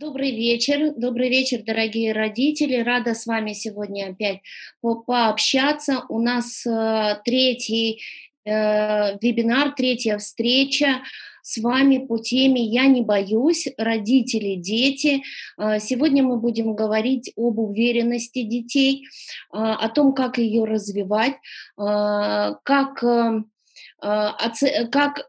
Добрый вечер, добрый вечер, дорогие родители. Рада с вами сегодня опять по пообщаться. У нас э, третий э, вебинар, третья встреча с вами по теме «Я не боюсь. Родители, дети». Э, сегодня мы будем говорить об уверенности детей, э, о том, как ее развивать, э, как как э,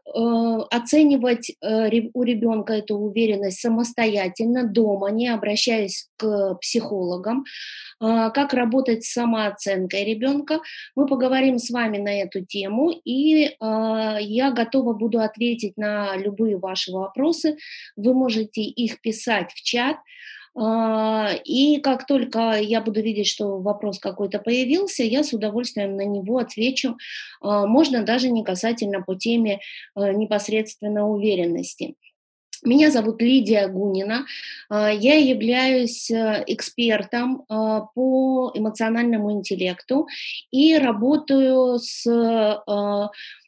оценивать э, у ребенка эту уверенность самостоятельно, дома, не обращаясь к психологам, а, как работать с самооценкой ребенка. Мы поговорим с вами на эту тему, и а, я готова буду ответить на любые ваши вопросы. Вы можете их писать в чат. А, и как только я буду видеть, что вопрос какой-то появился, я с удовольствием на него отвечу. А, можно даже не касательно по теме а, непосредственно уверенности. Меня зовут Лидия Гунина. Я являюсь э, экспертом по эмоциональному интеллекту и работаю с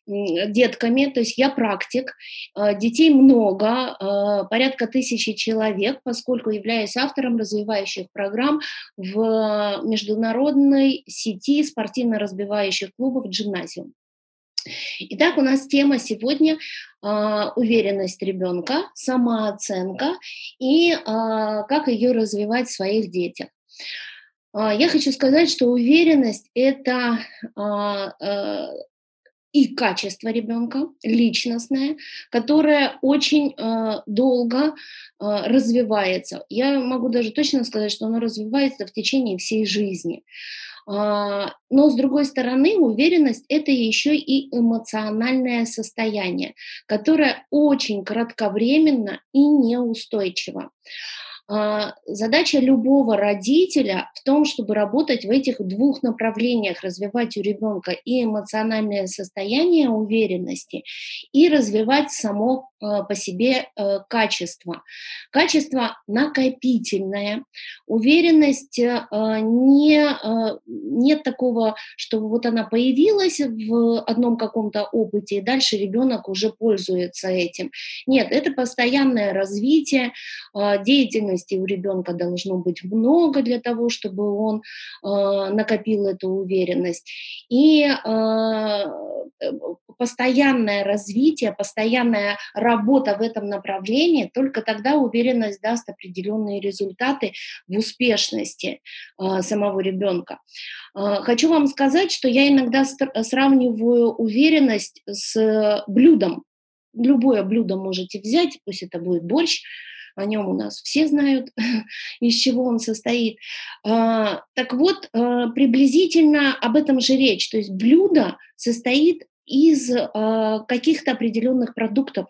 детками, то есть я практик, э, детей много, э, порядка тысячи человек, поскольку являюсь автором развивающих программ в международной сети спортивно-разбивающих клубов «Джимназиум». Итак, у нас тема сегодня э, уверенность ребенка, самооценка и как ее развивать в своих детях. Я хочу сказать, что уверенность это и качество ребенка, личностное, которое очень э, долго э, развивается. Я могу даже точно сказать, что оно развивается в течение всей жизни. Э, но с другой стороны, уверенность это еще и эмоциональное состояние, которое очень кратковременно и неустойчиво. А, задача любого родителя в том, чтобы работать в этих двух направлениях, развивать у ребенка и эмоциональное состояние уверенности, и развивать само а, по себе э, качество. Качество накопительное. Уверенность э, не, э, нет такого, что вот она появилась в одном каком-то опыте, и дальше ребенок уже пользуется этим. Нет, это постоянное развитие деятельности деятельности у ребенка должно быть много для того, чтобы он э, накопил эту уверенность. И э, постоянное развитие, постоянная работа в этом направлении, только тогда уверенность даст определенные результаты в успешности э, самого ребенка. Э, хочу вам сказать, что я иногда сравниваю уверенность с блюдом. Любое блюдо можете взять, пусть это будет борщ, о нем у нас все знают, из чего он состоит. А, так вот, а, приблизительно об этом же речь. То есть блюдо состоит из э, каких-то определенных продуктов,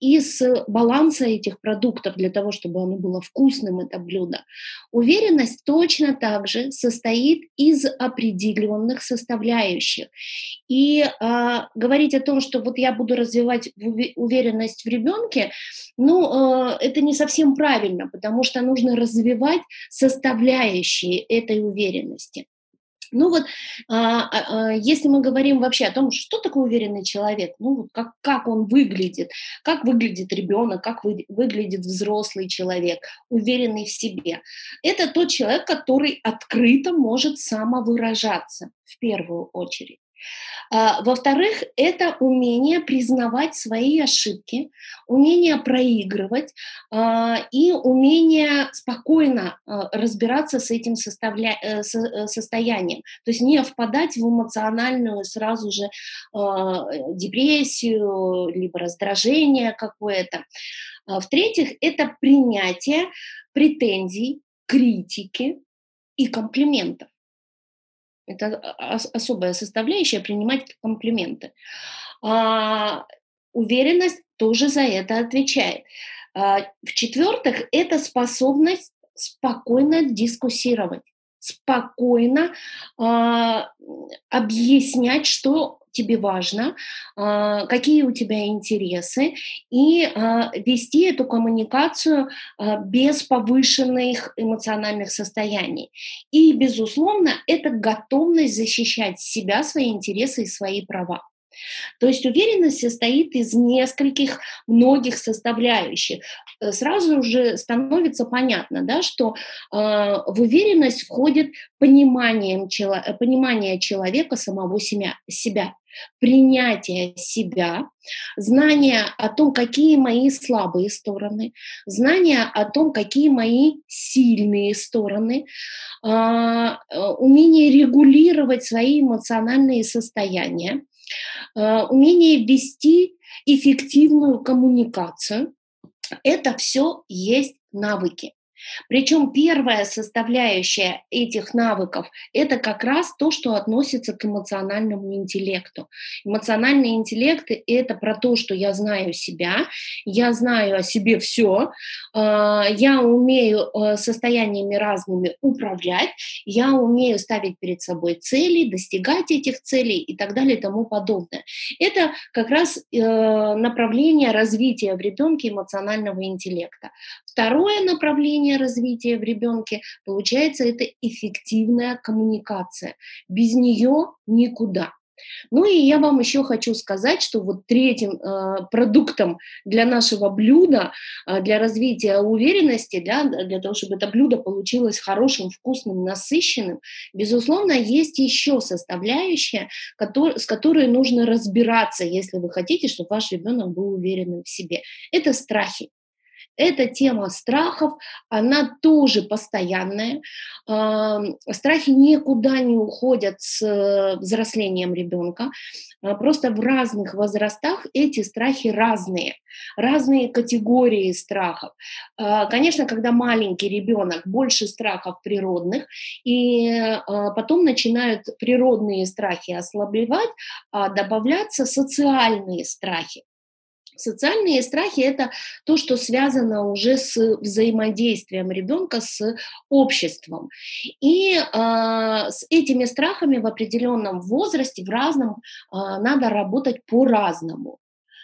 из баланса этих продуктов для того, чтобы оно было вкусным, это блюдо. Уверенность точно так же состоит из определенных составляющих. И э, говорить о том, что вот я буду развивать уверенность в ребенке, ну, э, это не совсем правильно, потому что нужно развивать составляющие этой уверенности. Ну вот, а, а, а, если мы говорим вообще о том, что такое уверенный человек, ну как, как он выглядит, как выглядит ребенок, как вы, выглядит взрослый человек, уверенный в себе, это тот человек, который открыто может самовыражаться в первую очередь. А, во-вторых, это умение признавать свои ошибки, умение проигрывать а, и умение спокойно а, разбираться с этим составля... Э, э, состоянием. То есть не впадать в эмоциональную сразу же депрессию, либо раздражение какое-то. В-третьих, это принятие претензий, критики и комплиментов. Это особая составляющая принимать комплименты. А, уверенность тоже за это отвечает. А, в-четвертых, это способность спокойно дискуссировать, спокойно а, объяснять, что тебе важно, а, какие у тебя интересы, и а, вести эту коммуникацию а, без повышенных эмоциональных состояний. И, безусловно, это готовность защищать себя, свои интересы и свои права. То есть уверенность состоит из нескольких, многих составляющих. Э, сразу же становится понятно, да, что э, в уверенность входит понимание, понимание человека самого себя, себя принятие себя, знание о том, какие мои слабые стороны, знание о том, какие мои сильные стороны, а, э, умение регулировать свои эмоциональные состояния, а, умение вести эффективную коммуникацию. Это все есть навыки. Причем первая составляющая этих навыков – это как раз то, что относится к эмоциональному интеллекту. Эмоциональный интеллект – это про то, что я знаю себя, я знаю о себе все, а, я умею э, состояниями разными управлять, я умею ставить перед собой цели, достигать этих целей и так далее и тому подобное. Это как раз э, направление развития в ребенке эмоционального интеллекта. Второе направление развития в ребенке, получается, это эффективная коммуникация. Без нее никуда. Ну и я вам еще хочу сказать, что вот третьим э, продуктом для нашего блюда, э, для развития уверенности, да, для того, чтобы это блюдо получилось хорошим, вкусным, насыщенным, безусловно, есть еще составляющая, который, с которой нужно разбираться, если вы хотите, чтобы ваш ребенок был уверенным в себе. Это страхи. Эта тема страхов, она тоже постоянная. Страхи никуда не уходят с э, взрослением ребенка. А, просто в разных возрастах эти страхи разные, разные категории страхов. А, конечно, когда маленький ребенок, больше страхов природных, и а, потом начинают природные страхи ослабевать, а добавляться социальные страхи. Социальные страхи – это то, что связано уже с взаимодействием ребенка с обществом. И э, с этими страхами в определенном возрасте, в разном, э, надо работать по-разному.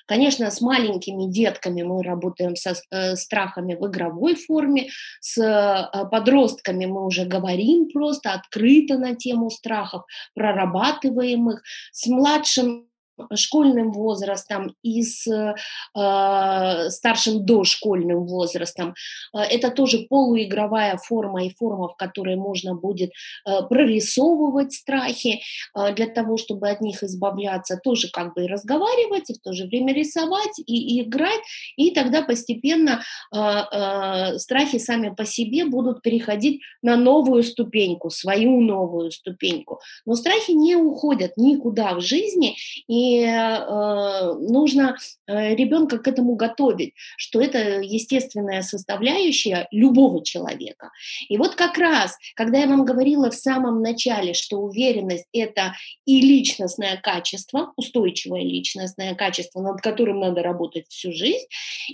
Конечно, с маленькими детками мы работаем со э, страхами в игровой форме, с э, подростками мы уже говорим просто открыто на тему страхов, прорабатываем их. С младшим школьным возрастом и с э, старшим дошкольным возрастом. Э, это тоже полуигровая форма и форма, в которой можно будет э, прорисовывать страхи э, для того, чтобы от них избавляться, тоже как бы и разговаривать, и в то же время рисовать и, и играть, и тогда постепенно э, э, страхи сами по себе будут переходить на новую ступеньку, свою новую ступеньку. Но страхи не уходят никуда в жизни, и э, нужно э, ребенка к этому готовить, что это естественная составляющая любого человека. И вот как раз, когда я вам говорила в самом начале, что уверенность – это и личностное качество, устойчивое личностное качество, над которым надо работать всю жизнь,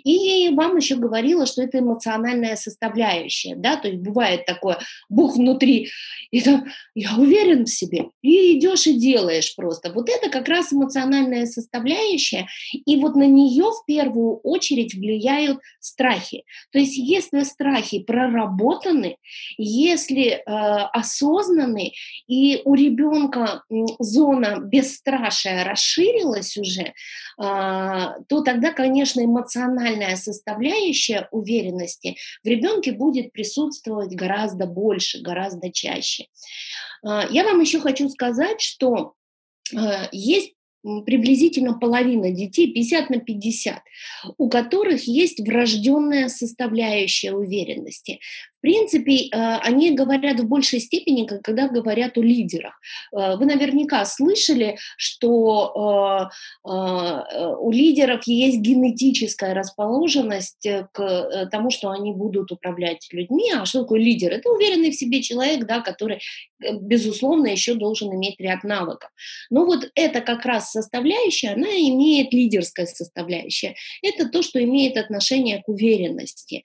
и вам еще говорила, что это эмоциональная составляющая, да, то есть бывает такое, Бог внутри, и там, я уверен в себе, и идешь и делаешь просто. Вот это как раз эмоциональная эмоциональная составляющая, и вот на нее в первую очередь влияют страхи. То есть если страхи проработаны, если э, осознаны, и у ребенка зона бесстрашия расширилась уже, э, то тогда, конечно, эмоциональная составляющая уверенности в ребенке будет присутствовать гораздо больше, гораздо чаще. Э, я вам еще хочу сказать, что э, есть приблизительно половина детей, 50 на 50, у которых есть врожденная составляющая уверенности принципе, э, они говорят в большей степени, когда говорят о лидерах. Э, вы наверняка слышали, что э, у лидеров есть генетическая расположенность к тому, что они будут управлять людьми. А что такое лидер? Это уверенный в себе человек, да, который, безусловно, еще должен иметь ряд навыков. Но вот это как раз составляющая, она имеет лидерская составляющая. Это то, что имеет отношение к уверенности.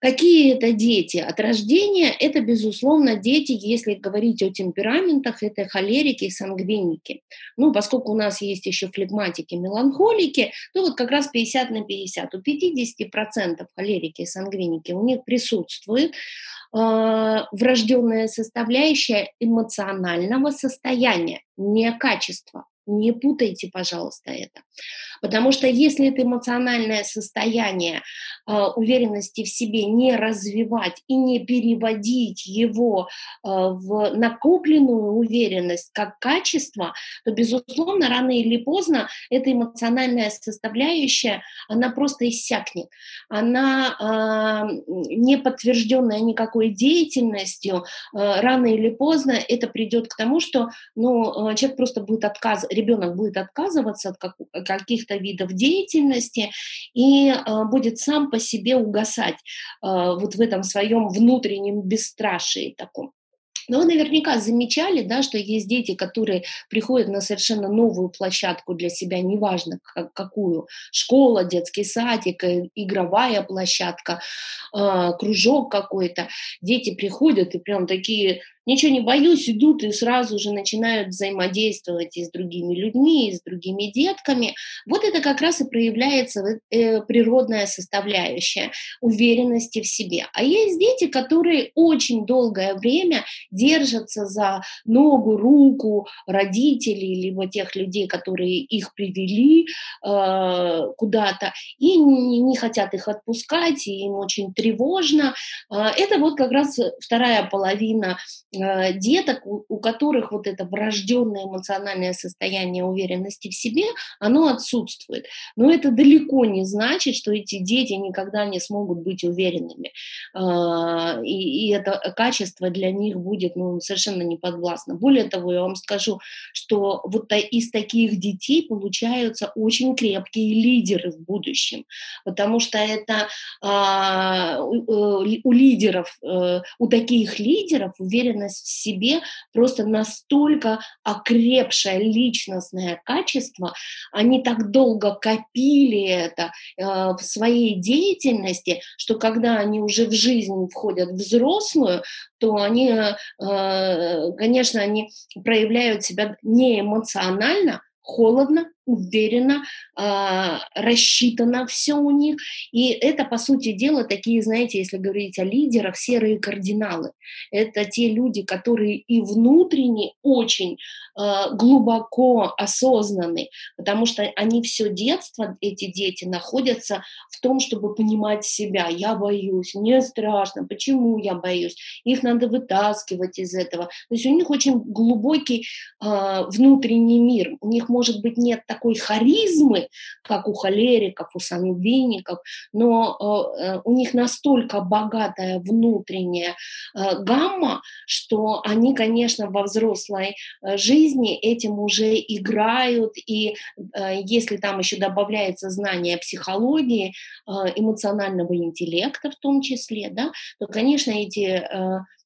Какие это дети? От рождения это, безусловно, дети, если говорить о темпераментах, это холерики и сангвиники. Ну, поскольку у нас есть еще флегматики, меланхолики, то вот как раз 50 на 50. У 50% холерики и сангвиники у них присутствует э, врожденная составляющая эмоционального состояния, не качества. Не путайте, пожалуйста, это. Потому что если это эмоциональное состояние э, уверенности в себе не развивать и не переводить его э, в накопленную уверенность как качество, то, безусловно, рано или поздно эта эмоциональная составляющая, она просто иссякнет. Она э, не подтвержденная никакой деятельностью, э, рано или поздно это придет к тому, что ну, человек просто будет отказывать, ребенок будет отказываться от как, каких-то видов деятельности и э, будет сам по себе угасать э, вот в этом своем внутреннем бесстрашии таком. Но вы наверняка замечали, да, что есть дети, которые приходят на совершенно новую площадку для себя, неважно как, какую, школа, детский садик, э, игровая площадка, кружок какой-то. Дети приходят и прям такие ничего не боюсь, идут и сразу же начинают взаимодействовать и с другими людьми, и с другими детками. Вот это как раз и проявляется э, природная составляющая уверенности в себе. А есть дети, которые очень долгое время держатся за ногу, руку родителей, либо тех людей, которые их привели э, куда-то, и не, не хотят их отпускать, и им очень тревожно. Э, это вот как раз вторая половина деток, у, которых вот это врожденное эмоциональное состояние уверенности в себе, оно отсутствует. Но это далеко не значит, что эти дети никогда не смогут быть уверенными. А, и, и это качество для них будет ну, совершенно неподвластно. Более того, я вам скажу, что вот из таких детей получаются очень крепкие лидеры в будущем, потому что это а, э, у лидеров, э, у таких лидеров уверенность уверенность в себе, просто настолько окрепшее личностное качество, они так долго копили это э, в своей деятельности, что когда они уже в жизнь входят взрослую, то они, э, конечно, они проявляют себя не эмоционально, холодно, уверенно, э, рассчитано все у них. И это, по сути дела, такие, знаете, если говорить о лидерах, серые кардиналы. Это те люди, которые и внутренне очень э, глубоко осознаны, потому что они все детство, эти дети, находятся в том, чтобы понимать себя. Я боюсь, мне страшно, почему я боюсь? Их надо вытаскивать из этого. То есть у них очень глубокий э, внутренний мир. У них, может быть, нет такой харизмы, как у холериков, у сангвиников, но э, э, у них настолько богатая внутренняя э, гамма, что они, конечно, во взрослой жизни этим уже играют, и если там еще добавляется знание психологии, эмоционального интеллекта в том числе, да, то, конечно, эти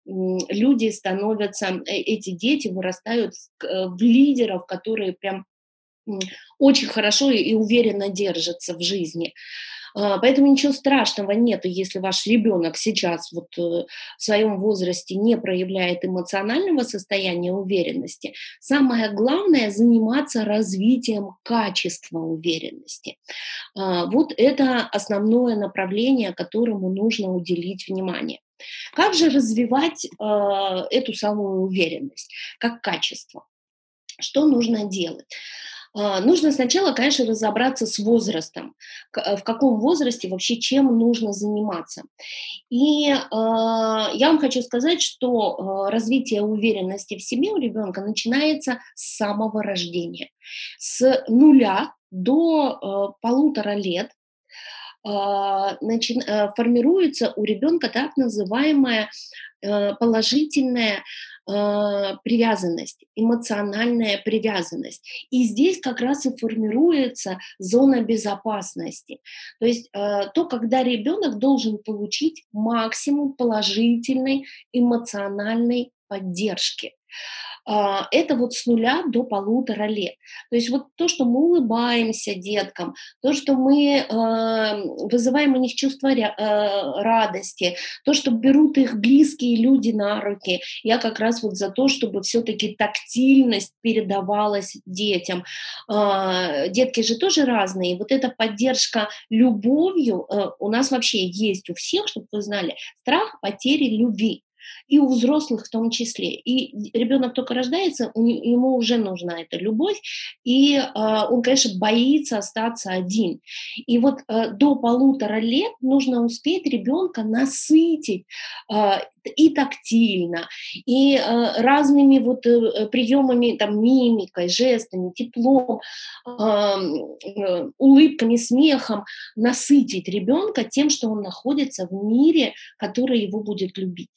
люди становятся, эти дети вырастают в лидеров, которые прям очень хорошо и уверенно держатся в жизни. А, поэтому ничего страшного нет, если ваш ребенок сейчас вот э, в своем возрасте не проявляет эмоционального состояния уверенности. Самое главное заниматься развитием качества уверенности. А, вот это основное направление, которому нужно уделить внимание. Как же развивать э, эту самую уверенность как качество? Что нужно делать? А, нужно сначала, конечно, разобраться с возрастом, э, в каком возрасте вообще чем нужно заниматься. И э, я вам хочу сказать, что э, развитие уверенности в себе у ребенка начинается с самого рождения. С нуля до э, полутора лет начи, формируется у ребенка так называемая положительная э, привязанность, эмоциональная привязанность. И здесь как раз и формируется зона безопасности. То есть э, то, когда ребенок должен получить максимум положительной эмоциональной поддержки. А, это вот с нуля до полутора лет. То есть вот то, что мы улыбаемся деткам, то, что мы а, вызываем у них чувство а, радости, то, что берут их близкие люди на руки. Я как раз вот за то, чтобы все-таки тактильность передавалась детям. Детки же тоже разные. Вот эта поддержка любовью у нас вообще есть у всех, чтобы вы знали, страх потери любви и у взрослых в том числе. И ребенок только рождается, ему уже нужна эта любовь, и э, он, конечно, боится остаться один. И вот э, до полутора лет нужно успеть ребенка насытить э, и тактильно, и э, разными вот э, приемами, там, мимикой, жестами, теплом, э, улыбками, смехом насытить ребенка тем, что он находится в мире, который его будет любить.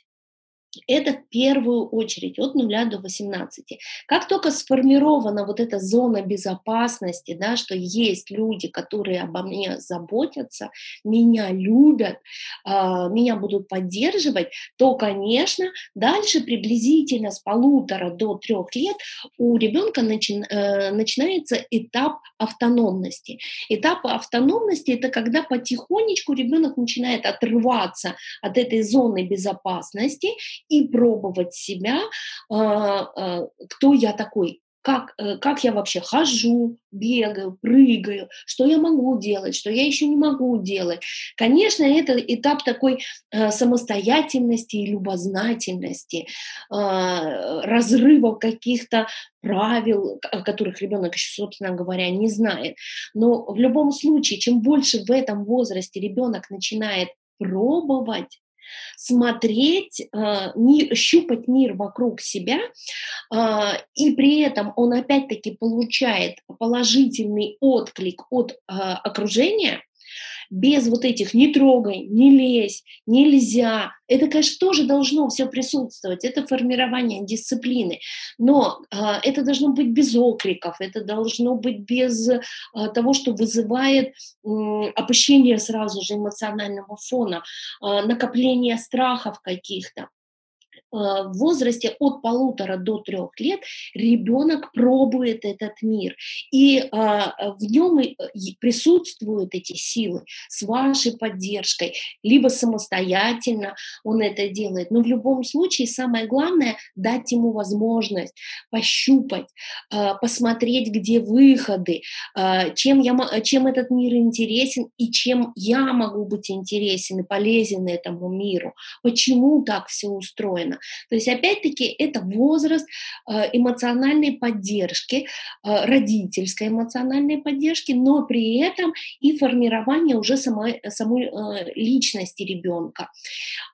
Это в первую очередь от 0 до 18. Как только сформирована вот эта зона безопасности, да, что есть люди, которые обо мне заботятся, меня любят, э, меня будут поддерживать, то, конечно, дальше приблизительно с полутора до трех лет у ребенка начи, э, начинается этап автономности. Этап автономности это когда потихонечку ребенок начинает отрываться от этой зоны безопасности и пробовать себя, а, а, кто я такой, как, э, как я вообще хожу, бегаю, прыгаю, что я могу делать, что я еще не могу делать. Конечно, это этап такой э, самостоятельности и любознательности, э, разрывов каких-то правил, о которых ребенок еще, собственно говоря, не знает. Но в любом случае, чем больше в этом возрасте ребенок начинает пробовать, смотреть, э, щупать мир вокруг себя, э, и при этом он опять-таки получает положительный отклик от э, окружения, без вот этих «не трогай», «не лезь», «нельзя». Это, конечно, тоже должно все присутствовать, это формирование дисциплины, но э, это должно быть без окриков, это должно быть без э, того, что вызывает э, опущение сразу же эмоционального фона, э, накопление страхов каких-то. Э, в возрасте от полутора до трех лет ребенок пробует этот мир, и а, в нем э, присутствуют эти силы с вашей поддержкой, либо самостоятельно он это делает. Но в любом случае самое главное дать ему возможность пощупать, а, посмотреть, где выходы, а, чем, я, чем этот мир интересен и чем я могу быть интересен и полезен этому миру, почему так все устроено. То есть, опять-таки, это возраст э, эмоциональной поддержки, э, родительской эмоциональной поддержки, но при этом и формирование уже самой, самой э, личности ребенка.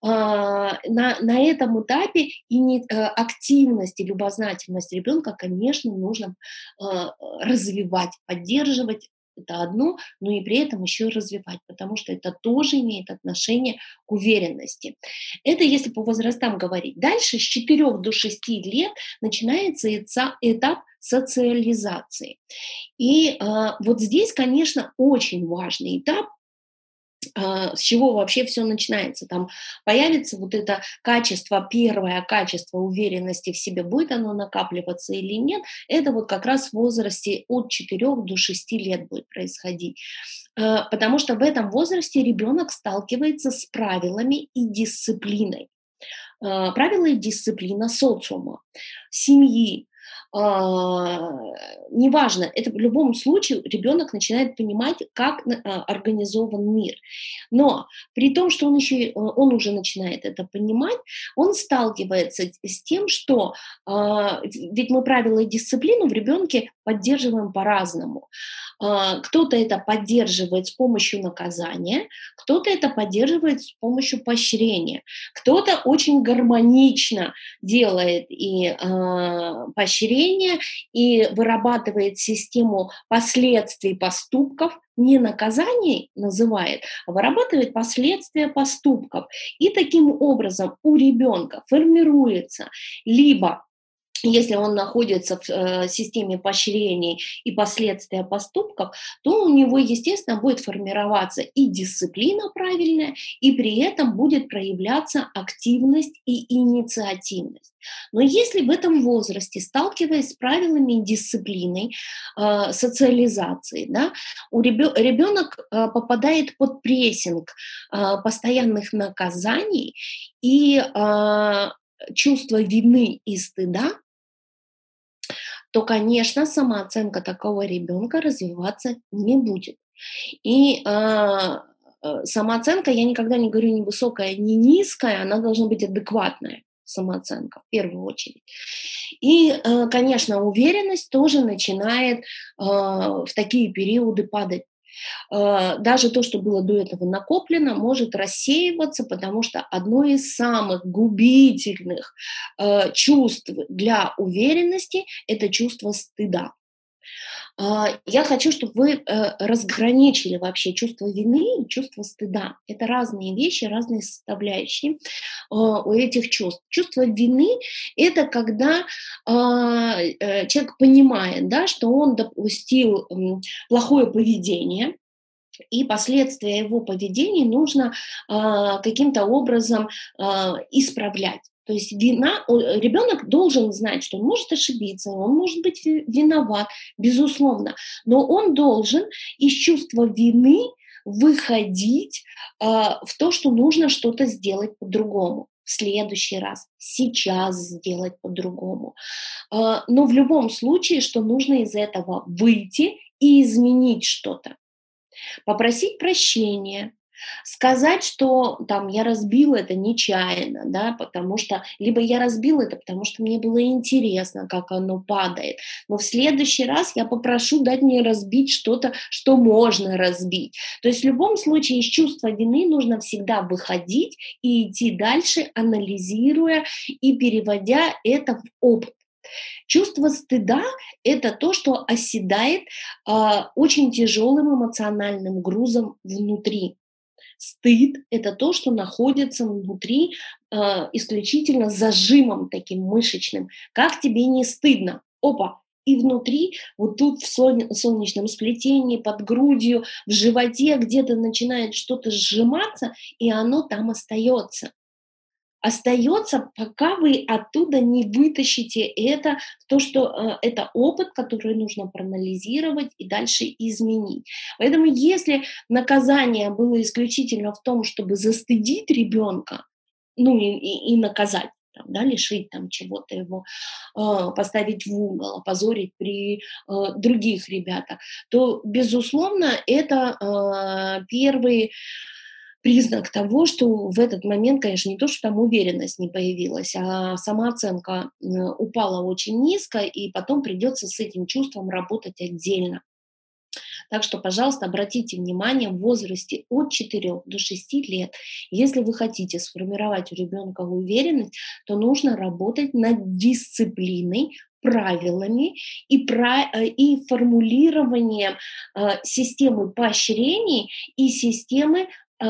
На, на этом этапе и не, активность и любознательность ребенка, конечно, нужно развивать, поддерживать, это одно, но и при этом еще развивать, потому что это тоже имеет отношение к уверенности. Это если по возрастам говорить. Дальше с 4 до 6 лет начинается этап социализации. И э, вот здесь, конечно, очень важный этап, с чего вообще все начинается. Там появится вот это качество, первое качество уверенности в себе, будет оно накапливаться или нет, это вот как раз в возрасте от 4 до 6 лет будет происходить. А, потому что в этом возрасте ребенок сталкивается с правилами и дисциплиной. А, правила и дисциплина социума, семьи, а, неважно, это в любом случае ребенок начинает понимать, как а, организован мир. Но при том, что он еще, он уже начинает это понимать, он сталкивается с тем, что а, ведь мы правила и дисциплину в ребенке поддерживаем по-разному. Кто-то это поддерживает с помощью наказания, кто-то это поддерживает с помощью поощрения, кто-то очень гармонично делает и поощрение мышления и вырабатывает систему последствий поступков, не наказаний называет, а вырабатывает последствия поступков. И таким образом у ребенка формируется либо если он находится в э, системе поощрений и последствия поступков, то у него, естественно, будет формироваться и дисциплина правильная, и при этом будет проявляться активность и инициативность. Но если в этом возрасте, сталкиваясь с правилами и дисциплиной, э, социализации, да, у ребё, ребенок э, попадает под прессинг постоянных наказаний и чувство вины и стыда, то, конечно, самооценка такого ребенка развиваться не будет. И а, э, самооценка, я никогда не говорю ни высокая, ни низкая, она должна быть адекватная самооценка в первую очередь. И, э, конечно, уверенность тоже начинает э, в такие периоды падать. Э, даже то, что было до этого накоплено, может рассеиваться, потому что одно из самых губительных э, чувств для уверенности – это чувство стыда. А, я хочу, чтобы вы э, разграничили вообще чувство вины и чувство стыда. Это разные вещи, разные составляющие у этих чувств. Чувство вины – это когда а, э, человек понимает, да, что он допустил плохое поведение, и последствия его поведения нужно э, каким-то образом э, исправлять. То есть вина, ребенок должен знать, что он может ошибиться, он может быть виноват, безусловно, но он должен из чувства вины выходить э, в то, что нужно что-то сделать по-другому в следующий раз, сейчас сделать по-другому. Э, но в любом случае, что нужно из этого выйти и изменить что-то. Попросить прощения, Сказать, что там я разбила это нечаянно, да, потому что либо я разбила это, потому что мне было интересно, как оно падает, но в следующий раз я попрошу дать мне разбить что-то, что можно разбить. То есть в любом случае из чувства вины нужно всегда выходить и идти дальше, анализируя и переводя это в опыт. Чувство стыда – это то, что оседает э, очень тяжелым эмоциональным грузом внутри. Стыд – это то, что находится внутри э, исключительно зажимом таким мышечным. Как тебе не стыдно? Опа, и внутри, вот тут в солнечном сплетении, под грудью, в животе где-то начинает что-то сжиматься, и оно там остается остается, пока вы оттуда не вытащите это, то, что э, это опыт, который нужно проанализировать и дальше изменить. Поэтому если наказание было исключительно в том, чтобы застыдить ребенка, ну и, и, и наказать, там, да, лишить там чего-то его, э, поставить в угол, опозорить при э, других ребятах, то, безусловно, это э, первый признак того, что в этот момент, конечно, не то, что там уверенность не появилась, а самооценка упала очень низко, и потом придется с этим чувством работать отдельно. Так что, пожалуйста, обратите внимание в возрасте от 4 до 6 лет. Если вы хотите сформировать у ребенка уверенность, то нужно работать над дисциплиной, правилами и, про, э, и формулированием э, системы поощрений и системы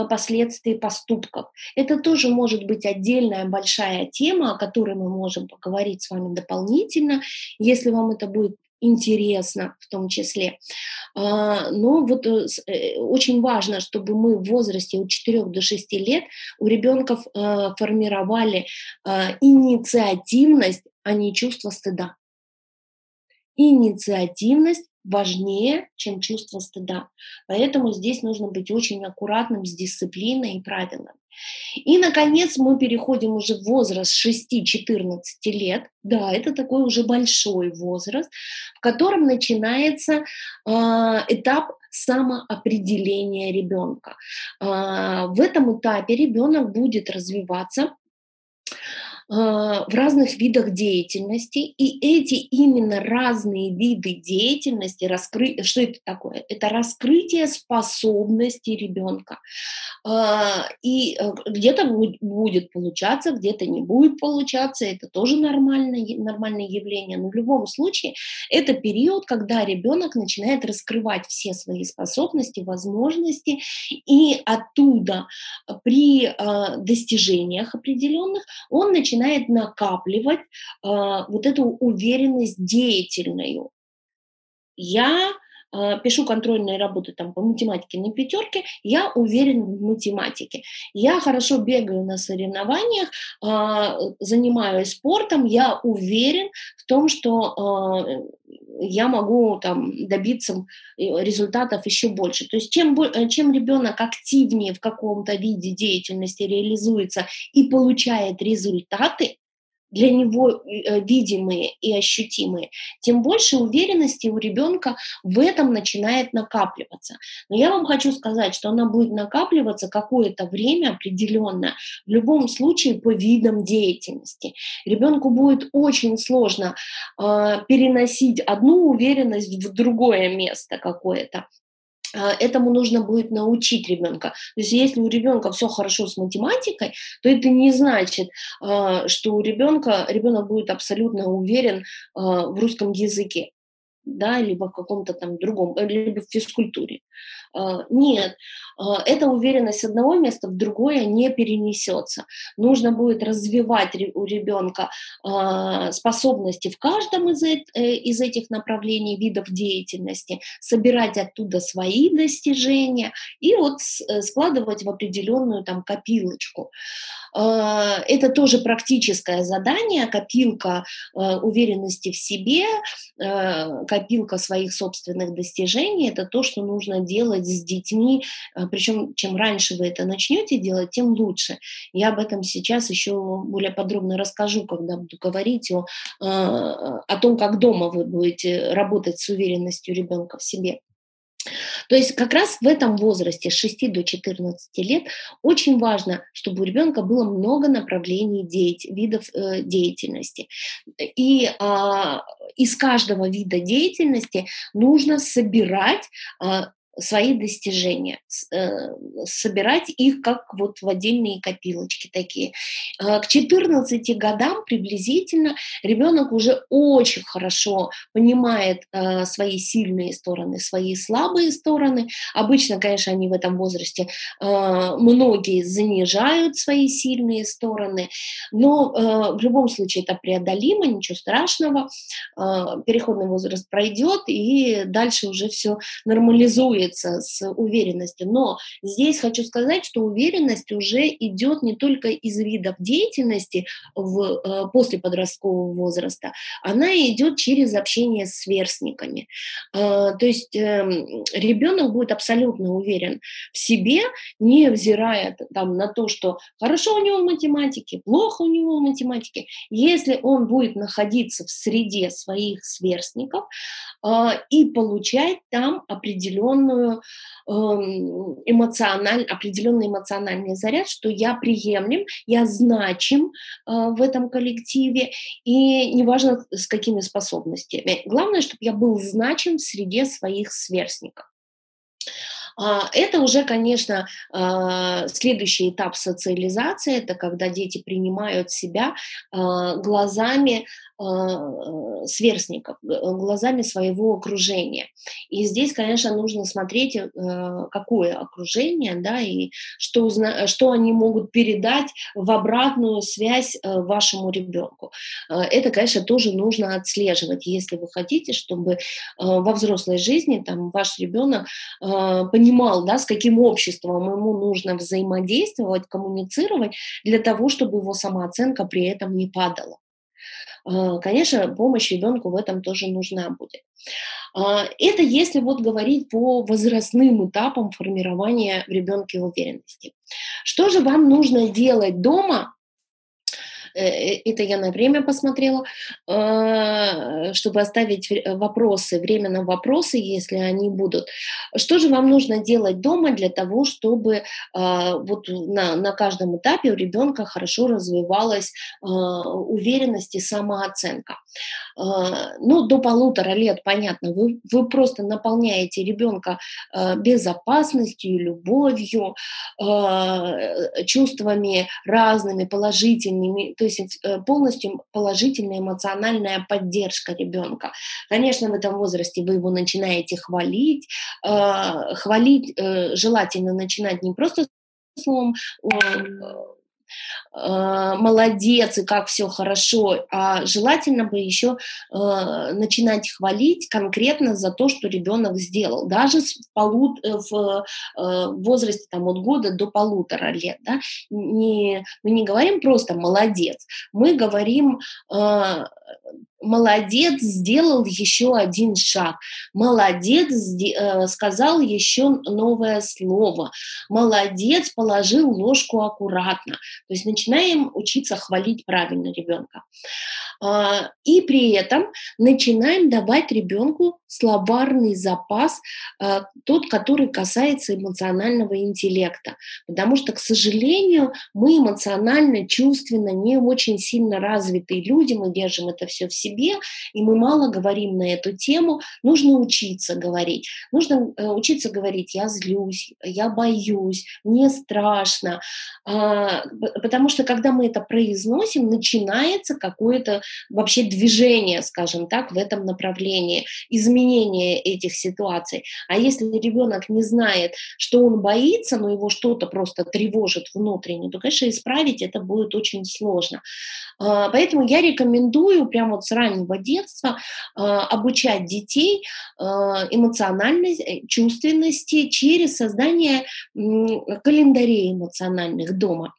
последствий поступков. Это тоже может быть отдельная большая тема, о которой мы можем поговорить с вами дополнительно, если вам это будет интересно в том числе. А, но вот э, э, очень важно, чтобы мы в возрасте от 4 до 6 лет у ребенка формировали инициативность, а не чувство стыда. Инициативность важнее, чем чувство стыда. Поэтому здесь нужно быть очень аккуратным с дисциплиной и правилами. И, наконец, мы переходим уже в возраст 6-14 лет. Да, это такой уже большой возраст, в котором начинается э, этап самоопределения ребенка. Э, в этом этапе ребенок будет развиваться а, в разных видах деятельности, и эти именно разные виды деятельности, раскры... что это такое? Это раскрытие способностей ребенка. А, и э, где-то будет получаться, где-то не будет получаться, это тоже нормальное, нормальное явление, но в любом случае это период, когда ребенок начинает раскрывать все свои способности, возможности, и оттуда при а, достижениях определенных он начинает начинает накапливать э, вот эту уверенность деятельную. Я э, пишу контрольные работы там, по математике на пятерке, я уверен в математике. Я хорошо бегаю на соревнованиях, э, занимаюсь спортом, я уверен в том, что я могу там, добиться результатов еще больше. То есть чем, чем ребенок активнее в каком-то виде деятельности реализуется и получает результаты, для него э, видимые и ощутимые, тем больше уверенности у ребенка в этом начинает накапливаться. Но я вам хочу сказать, что она будет накапливаться какое-то время определенное, в любом случае по видам деятельности. Ребенку будет очень сложно э, переносить одну уверенность в другое место какое-то. А, этому нужно будет научить ребенка. То есть если у ребенка все хорошо с математикой, то это не значит, а, что у ребенка ребенок будет абсолютно уверен а, в русском языке да, либо в каком-то там другом, э, либо в физкультуре. А, нет, а, эта уверенность одного места в другое не перенесется. Нужно будет развивать у ребенка а, способности в каждом из, э, из этих направлений, видов деятельности, собирать оттуда свои достижения и вот э, складывать в определенную там копилочку. Это тоже практическое задание, копилка уверенности в себе, копилка своих собственных достижений. Это то, что нужно делать с детьми, э, причем чем раньше вы это начнете делать, тем лучше. Я об этом сейчас еще более подробно расскажу, когда буду говорить о, э, о том, как дома вы будете работать с уверенностью ребенка в себе. То есть как раз в этом возрасте с 6 до 14 лет очень важно, чтобы у ребенка было много направлений деятель, видов э, деятельности. И э, из каждого вида деятельности нужно собирать э, свои достижения, э, собирать их как вот в отдельные копилочки такие. Э, к 14 годам приблизительно ребенок уже очень хорошо понимает э, свои сильные стороны, свои слабые стороны. Обычно, конечно, они в этом возрасте многие занижают свои сильные стороны, но в любом случае это преодолимо, ничего страшного. Переходный возраст пройдет, и дальше уже все нормализуется формируется с уверенностью. Но здесь хочу сказать, что уверенность уже идет не только из видов деятельности в, э, после подросткового возраста, она идет через общение с сверстниками. Э, то есть эм, ребенок будет абсолютно уверен в себе, не взирая там, на то, что хорошо у него в математике, плохо у него в математике. Если он будет находиться в среде своих сверстников э, и получать там определенную определенную эм, эмоциональ, определенный эмоциональный заряд, что я приемлем, я значим э, в этом коллективе, и неважно с какими способностями. Главное, чтобы я был значим в среде своих сверстников. А, это уже, конечно, а, следующий этап социализации, это когда дети принимают себя а, глазами сверстников, глазами своего окружения. И здесь, конечно, нужно смотреть, э, какое окружение, да, и что, что они могут передать в обратную связь э, вашему ребенку. Это, конечно, тоже нужно отслеживать, если вы хотите, чтобы во взрослой жизни там, ваш ребенок понимал, да, с каким обществом ему нужно взаимодействовать, коммуницировать для того, чтобы его самооценка при этом не падала. А, конечно, помощь ребенку в этом тоже нужна будет. А, это если вот говорить по возрастным этапам формирования в ребенке уверенности. Что же вам нужно делать дома, это я на время посмотрела, а, чтобы оставить вопросы, время на вопросы, если они будут. Что же вам нужно делать дома для того, чтобы а, вот на, на каждом этапе у ребенка хорошо развивалась уверенность и самооценка? Ну, до полутора лет, понятно, вы, вы просто наполняете ребенка безопасностью, любовью, чувствами разными, положительными, то есть э, полностью положительная эмоциональная поддержка ребенка. Конечно, в этом возрасте вы его начинаете хвалить, э, хвалить э, желательно начинать не просто словом молодец и как все хорошо, а желательно бы еще э, начинать хвалить конкретно за то, что ребенок сделал, даже полу, э, в э, возрасте там, от года до полутора лет. Да? Не, мы не говорим просто молодец, мы говорим э, молодец, сделал еще один шаг, молодец, э, сказал еще новое слово, молодец, положил ложку аккуратно. То есть начинаем учиться хвалить правильно ребенка. А, и при этом начинаем давать ребенку словарный запас, а, тот, который касается эмоционального интеллекта. Потому что, к сожалению, мы эмоционально, чувственно не очень сильно развитые люди, мы держим это все в себе, и мы мало говорим на эту тему. Нужно учиться говорить. Нужно э, учиться говорить, я злюсь, я боюсь, мне страшно. Потому что, когда мы это произносим, начинается какое-то вообще движение, скажем так, в этом направлении, изменение этих ситуаций. А если ребенок не знает, что он боится, но его что-то просто тревожит внутренне, то, конечно, исправить это будет очень сложно. А, поэтому я рекомендую прямо вот с раннего детства а, обучать детей а, эмоциональной э, чувственности через создание календарей эмоциональных дома.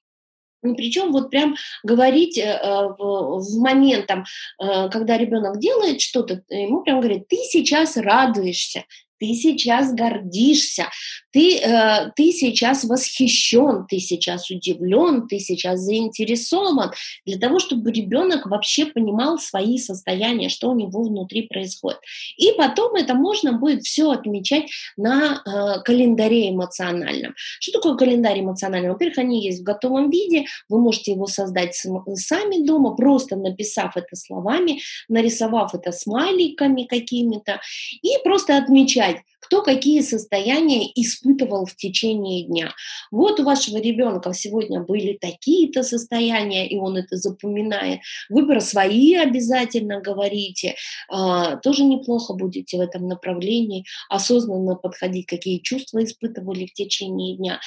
Причем вот прям говорить э, в, в момент, там, э, когда ребенок делает что-то, ему прям говорит, ты сейчас радуешься, ты сейчас гордишься, ты, э, ты сейчас восхищен, ты сейчас удивлен, ты сейчас заинтересован, для того, чтобы ребенок вообще понимал свои состояния, что у него внутри происходит. И потом это можно будет все отмечать на э, календаре эмоциональном. Что такое календарь эмоциональный? Во-первых, они есть в готовом виде, вы можете его создать сами дома, просто написав это словами, нарисовав это смайликами какими-то, и просто отмечать, кто какие состояния испытывал в течение дня. Вот у вашего ребенка сегодня были такие-то состояния, и он это запоминает. Вы про свои обязательно говорите. А, тоже неплохо будете в этом направлении осознанно подходить, какие чувства испытывали в течение дня.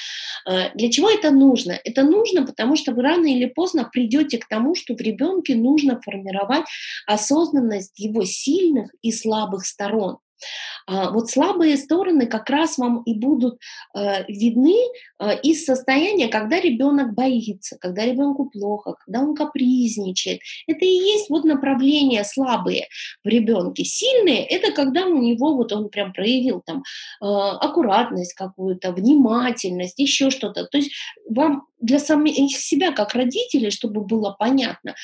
А, для чего это нужно? Это нужно, потому что вы рано или поздно придете к тому, что в ребенке нужно формировать осознанность его сильных и слабых сторон. А, вот слабые стороны как раз вам и будут э, видны э, из состояния, когда ребенок боится, когда ребенку плохо, когда он капризничает. Это и есть вот направления слабые в ребенке. Сильные – это когда у него вот он прям проявил там э, аккуратность какую-то, внимательность, еще что-то. То есть вам для самих себя, как родителей, чтобы было понятно,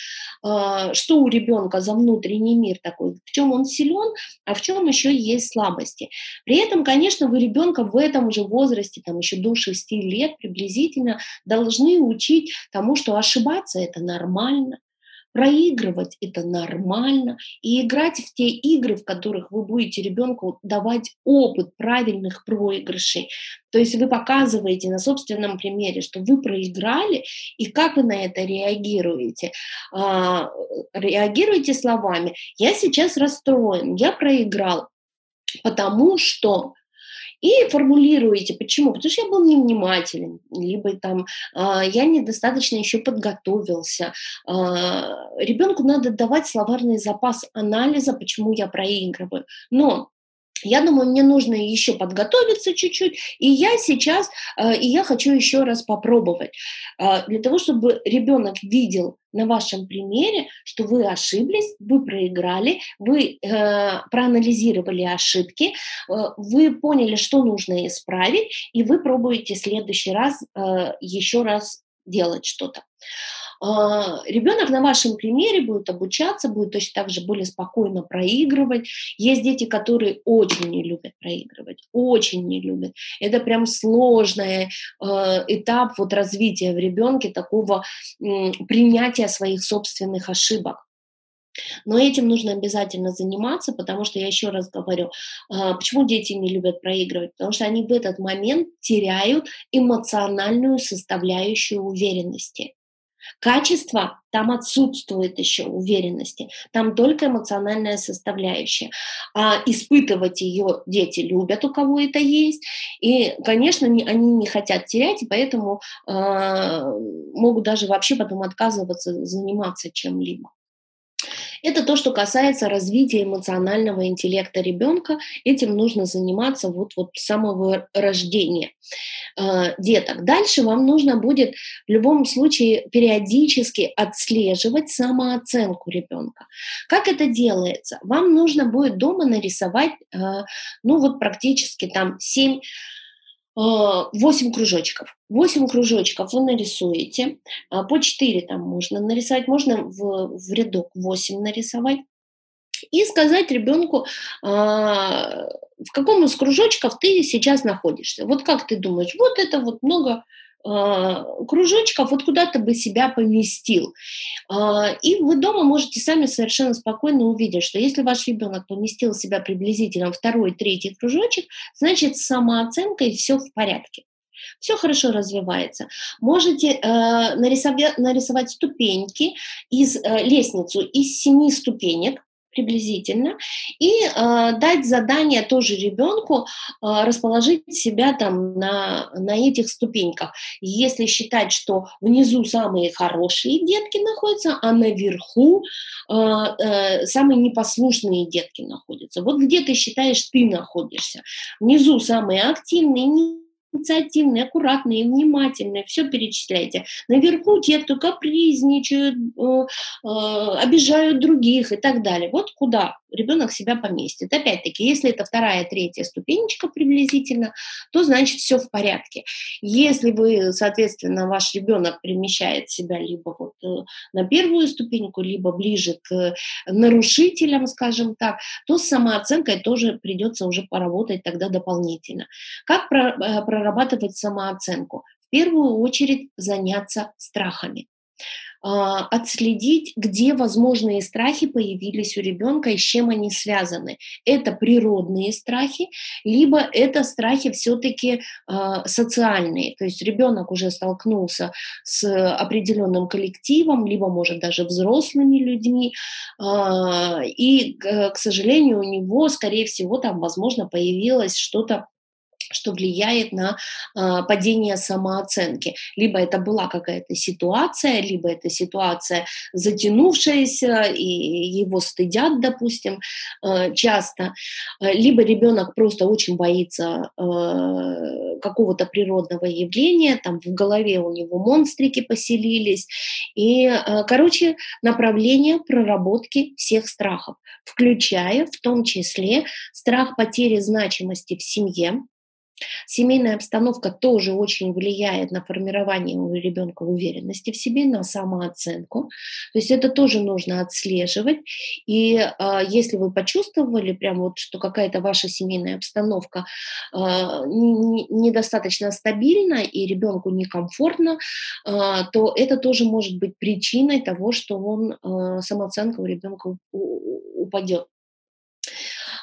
что у ребенка за внутренний мир такой, в чем он силен, а в чем еще есть слабости. При этом, конечно, вы ребенка в этом же возрасте, там еще до 6 лет приблизительно, должны учить тому, что ошибаться это нормально, проигрывать это нормально, и играть в те игры, в которых вы будете ребенку давать опыт правильных проигрышей. То есть вы показываете на собственном примере, что вы проиграли, и как вы на это реагируете. А, реагируете словами «я сейчас расстроен, я проиграл, потому что и формулируете, почему? Потому что я был невнимателен, либо там э, я недостаточно еще подготовился. Э, ребенку надо давать словарный запас анализа, почему я проигрываю. Но я думаю, мне нужно еще подготовиться чуть-чуть, и я сейчас, э, и я хочу еще раз попробовать, э, для того, чтобы ребенок видел на вашем примере, что вы ошиблись, вы проиграли, вы э, проанализировали ошибки, вы поняли, что нужно исправить, и вы пробуете в следующий раз еще раз делать что-то. Ребенок на вашем примере будет обучаться, будет точно так же более спокойно проигрывать. Есть дети, которые очень не любят проигрывать, очень не любят. Это прям сложный э, этап вот развития в ребенке такого принятия своих собственных ошибок. Но этим нужно обязательно заниматься, потому что я еще раз говорю, а, почему дети не любят проигрывать? Потому что они в этот момент теряют эмоциональную составляющую уверенности. Качество там отсутствует еще уверенности, там только эмоциональная составляющая. А испытывать ее дети любят, у кого это есть. И, конечно, они не хотят терять, и поэтому э, могут даже вообще потом отказываться заниматься чем-либо. Это то, что касается развития эмоционального интеллекта ребенка. Этим нужно заниматься вот, вот с самого рождения э, деток. Дальше вам нужно будет в любом случае периодически отслеживать самооценку ребенка. Как это делается? Вам нужно будет дома нарисовать, э, ну вот практически там 7 8 кружочков. 8 кружочков вы нарисуете, а, по 4 там можно нарисовать, можно в, в рядок 8 нарисовать. И сказать ребенку, а, в каком из кружочков ты сейчас находишься. Вот как ты думаешь, вот это вот много кружочков, вот куда ты бы себя поместил. А, и вы дома можете сами совершенно спокойно увидеть, что если ваш ребенок поместил себя приблизительно второй, третий кружочек, значит с самооценкой все в порядке все хорошо развивается. Можете э, нарисовать, нарисовать ступеньки из э, лестницу из семи ступенек, приблизительно, и э, дать задание тоже ребенку э, расположить себя там на, на этих ступеньках. Если считать, что внизу самые хорошие детки находятся, а наверху э, э, самые непослушные детки находятся. Вот где ты считаешь, ты находишься? Внизу самые активные, инициативные, аккуратные, внимательные, все перечисляйте. Наверху те, кто капризничают, э, э, обижают других и так далее. Вот куда ребенок себя поместит. Опять-таки, если это вторая, третья ступенечка приблизительно, то значит все в порядке. Если вы, соответственно, ваш ребенок перемещает себя либо вот э, на первую ступеньку, либо ближе к нарушителям, скажем так, то с самооценкой тоже придется уже поработать тогда дополнительно. Как прорабатывать самооценку? В первую очередь заняться страхами. А, отследить, где возможные страхи появились у ребенка и с чем они связаны. Это природные страхи, либо это страхи все-таки а, социальные. То есть ребенок уже столкнулся с определенным коллективом, либо, может, даже взрослыми людьми, а, и, к сожалению, у него, скорее всего, там, возможно, появилось что-то что влияет на э, падение самооценки. Либо это была какая-то ситуация, либо это ситуация затянувшаяся, и его стыдят, допустим, э, часто, либо ребенок просто очень боится э, какого-то природного явления, там в голове у него монстрики поселились. И, э, короче, направление проработки всех страхов, включая в том числе страх потери значимости в семье, Семейная обстановка тоже очень влияет на формирование у ребенка уверенности в себе, на самооценку. То есть это тоже нужно отслеживать. И э, если вы почувствовали прям вот, что какая-то ваша семейная обстановка э, недостаточно стабильна и ребенку некомфортно, э, то это тоже может быть причиной того, что он, э, самооценка у ребенка упадет.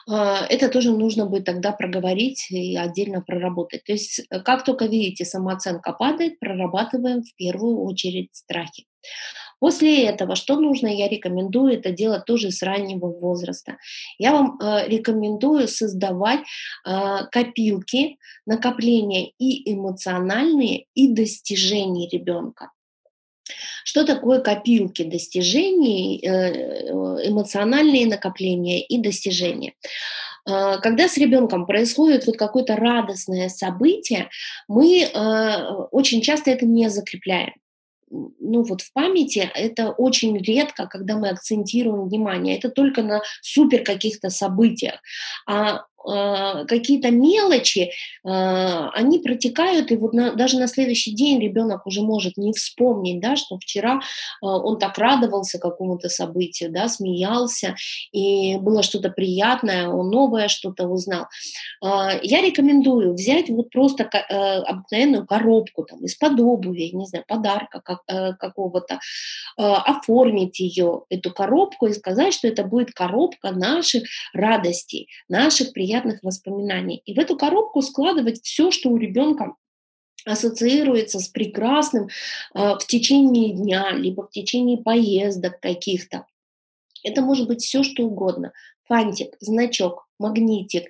А, это тоже нужно будет тогда проговорить и отдельно проработать. То есть э, как только видите, самооценка падает, прорабатываем в первую очередь страхи. После этого, что нужно, я рекомендую это делать тоже с раннего возраста. Я вам э, рекомендую создавать э, копилки, накопления и эмоциональные, и достижений ребенка. Что такое копилки достижений, э, эмоциональные накопления и достижения? А, когда с ребенком происходит вот какое-то радостное событие, мы э, очень часто это не закрепляем ну вот в памяти это очень редко, когда мы акцентируем внимание. Это только на супер каких-то событиях. А, какие-то мелочи, а, они протекают, и вот на, даже на следующий день ребенок уже может не вспомнить, да, что вчера а, он так радовался какому-то событию, да, смеялся, и было что-то приятное, он новое что-то узнал. Я рекомендую взять вот просто обыкновенную коробку там, из-под обуви, не знаю, подарка как, какого-то, оформить ее, эту коробку, и сказать, что это будет коробка наших радостей, наших приятных приятных воспоминаний. И в эту коробку складывать все, что у ребенка ассоциируется с прекрасным э, в течение дня, либо в течение поездок каких-то. Это может быть все, что угодно. Фантик, значок, магнитик,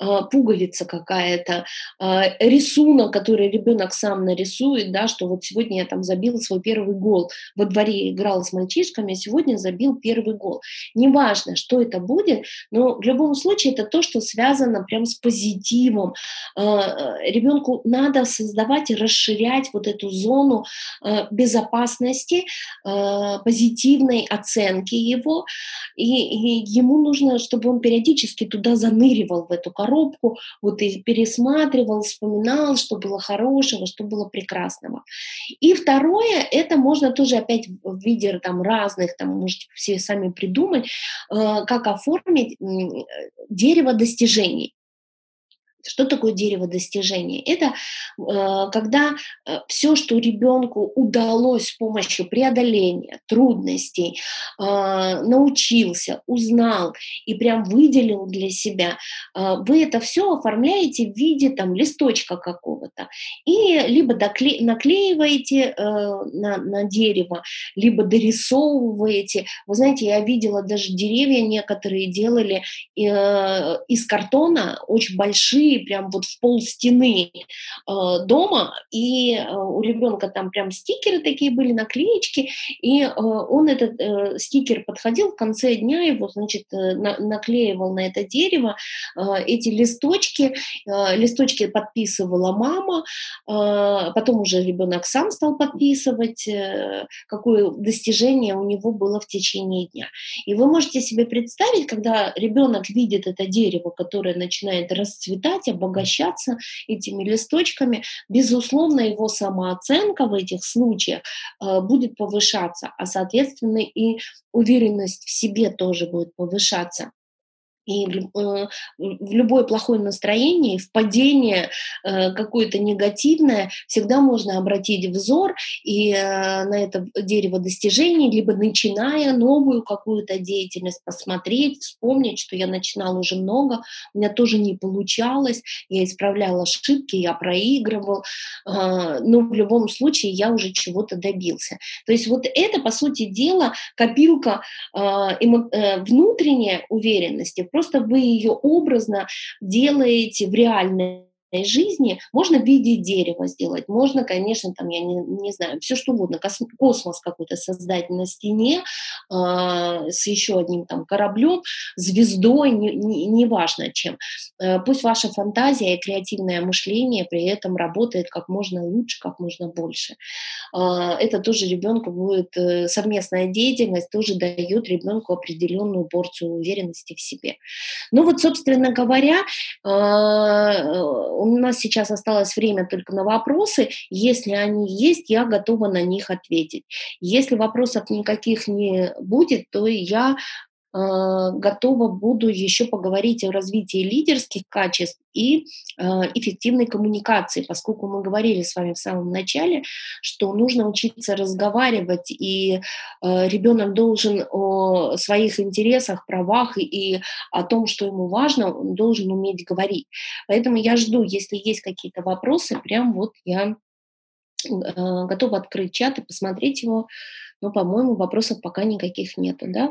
а, пуговица какая-то, а, рисунок, который ребенок сам нарисует, да, что вот сегодня я там забил свой первый гол, во дворе играл с мальчишками, а сегодня забил первый гол. Неважно, что это будет, но в любом случае это то, что связано прям с позитивом. Ребенку надо создавать и расширять вот эту зону безопасности, позитивной оценки его, и, и ему нужно, чтобы он периодически туда заныривал в эту коробку, вот и пересматривал, вспоминал, что было хорошего, что было прекрасного. И второе, это можно тоже опять в виде там разных, там можете все сами придумать, э, как оформить э, дерево достижений. Что такое дерево достижений? Это э, когда э, все, что ребенку удалось с помощью преодоления трудностей, э, научился, узнал и прям выделил для себя, э, вы это все оформляете в виде там листочка какого-то и либо докле- наклеиваете э, на, на дерево, либо дорисовываете. Вы знаете, я видела даже деревья некоторые делали э, из картона очень большие прям вот в пол стены э, дома, и э, у ребенка там прям стикеры такие были, наклеечки, и э, он этот э, стикер подходил в конце дня, его, значит, э, на, наклеивал на это дерево э, эти листочки, э, листочки подписывала мама, э, потом уже ребенок сам стал подписывать, э, какое достижение у него было в течение дня. И вы можете себе представить, когда ребенок видит это дерево, которое начинает расцветать, и обогащаться этими листочками, безусловно, его самооценка в этих случаях э, будет повышаться, а, соответственно, и уверенность в себе тоже будет повышаться. И э, в любое плохое настроение, в падение э, какое-то негативное, всегда можно обратить взор и э, на это дерево достижений, либо начиная новую какую-то деятельность, посмотреть, вспомнить, что я начинала уже много, у меня тоже не получалось, я исправляла ошибки, я проигрывал, но в любом случае я уже чего-то добился. То есть вот это, по сути дела, копилка внутренней уверенности, просто вы ее образно делаете в реальной жизни можно в виде дерева сделать, можно, конечно, там, я не, не знаю, все что угодно, космос какой-то создать на стене э, с еще одним там кораблем, звездой, неважно не, не чем. Э, пусть ваша фантазия и креативное мышление при этом работает как можно лучше, как можно больше. Э, это тоже ребенку будет, э, совместная деятельность тоже дает ребенку определенную порцию уверенности в себе. Ну вот, собственно говоря, э, у нас сейчас осталось время только на вопросы. Если они есть, я готова на них ответить. Если вопросов никаких не будет, то я готова буду еще поговорить о развитии лидерских качеств и э, эффективной коммуникации, поскольку мы говорили с вами в самом начале, что нужно учиться разговаривать, и э, ребенок должен о своих интересах, правах и, о том, что ему важно, он должен уметь говорить. Поэтому я жду, если есть какие-то вопросы, прям вот я э, готова открыть чат и посмотреть его, но, по-моему, вопросов пока никаких нету, да?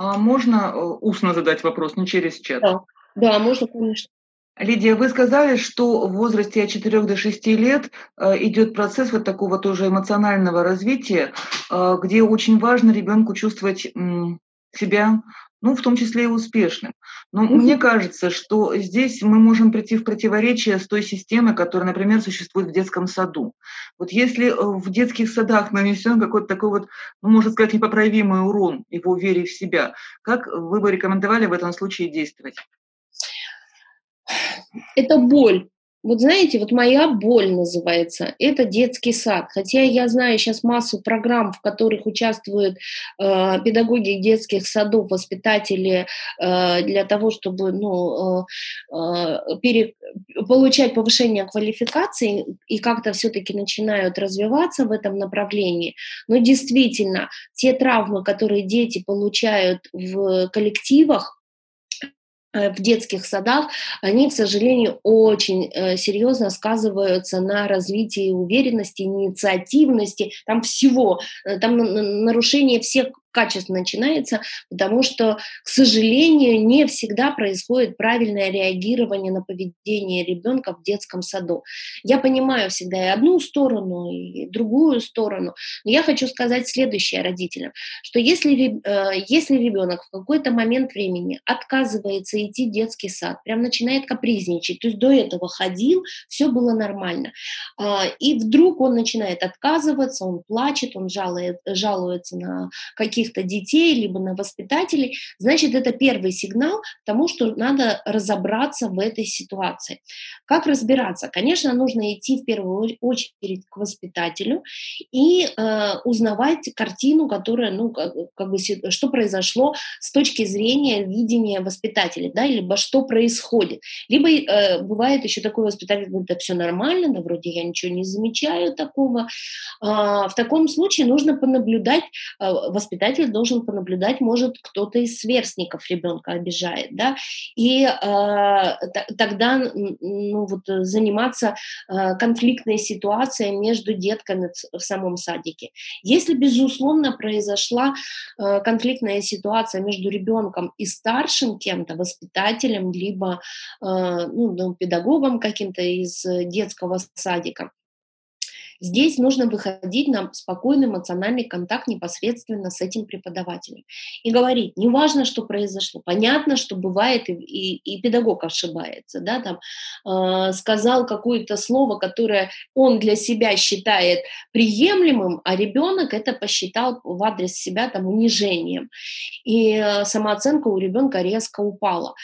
А можно э, устно задать вопрос, не через чат? Да, да можно, конечно. Лидия, вы сказали, что в возрасте от 4 до 6 лет э, идет процесс вот такого тоже эмоционального развития, э, где очень важно ребенку чувствовать себя ну, в том числе и успешным. Но mm-hmm. мне кажется, что здесь мы можем прийти в противоречие с той системой, которая, например, существует в детском саду. Вот если э, в детских садах нанесен какой-то такой вот, ну, можно сказать, непоправимый урон его вере в себя, как вы бы рекомендовали в этом случае действовать? Это боль. Вот знаете, вот моя боль называется, это детский сад. Хотя я знаю сейчас массу программ, в которых участвуют э, педагоги детских садов, воспитатели э, для того, чтобы ну, э, э пере, получать повышение квалификации и как-то все-таки начинают развиваться в этом направлении. Но действительно, те травмы, которые дети получают в коллективах, в детских садах, они, к сожалению, очень э, серьезно сказываются на развитии уверенности, инициативности, там всего, э, там нарушение всех качественно начинается, потому что, к сожалению, не всегда происходит правильное реагирование на поведение ребенка в детском саду. Я понимаю всегда и одну сторону, и другую сторону, но я хочу сказать следующее родителям, что если, э, если ребенок в какой-то момент времени отказывается идти в детский сад, прям начинает капризничать, то есть до этого ходил, все было нормально, а, и вдруг он начинает отказываться, он плачет, он жалует, жалуется на каких-то детей, либо на воспитателей, значит, это первый сигнал тому, что надо разобраться в этой ситуации. Как разбираться? Конечно, нужно идти в первую очередь к воспитателю и э, узнавать картину, которая, ну, как, как бы, что произошло с точки зрения видения воспитателя, да, либо что происходит. Либо э, бывает еще такой воспитатель, говорит, да все нормально, да вроде я ничего не замечаю такого. А, в таком случае нужно понаблюдать, э, воспитатель должен понаблюдать, может, кто-то из сверстников ребенка обижает, да, и э, тогда, ну, вот, заниматься э, конфликтной ситуацией между детками в самом садике. Если, безусловно, произошла э, конфликтная ситуация между ребенком и старшим кем-то, воспитателем, либо э, ну, ну, педагогом каким-то из детского садика, Здесь нужно выходить на спокойный эмоциональный контакт непосредственно с этим преподавателем и говорить, неважно, что произошло, понятно, что бывает и, и, и педагог ошибается, да, там э, сказал какое-то слово, которое он для себя считает приемлемым, а ребенок это посчитал в адрес себя там унижением, и э, самооценка у ребенка резко упала.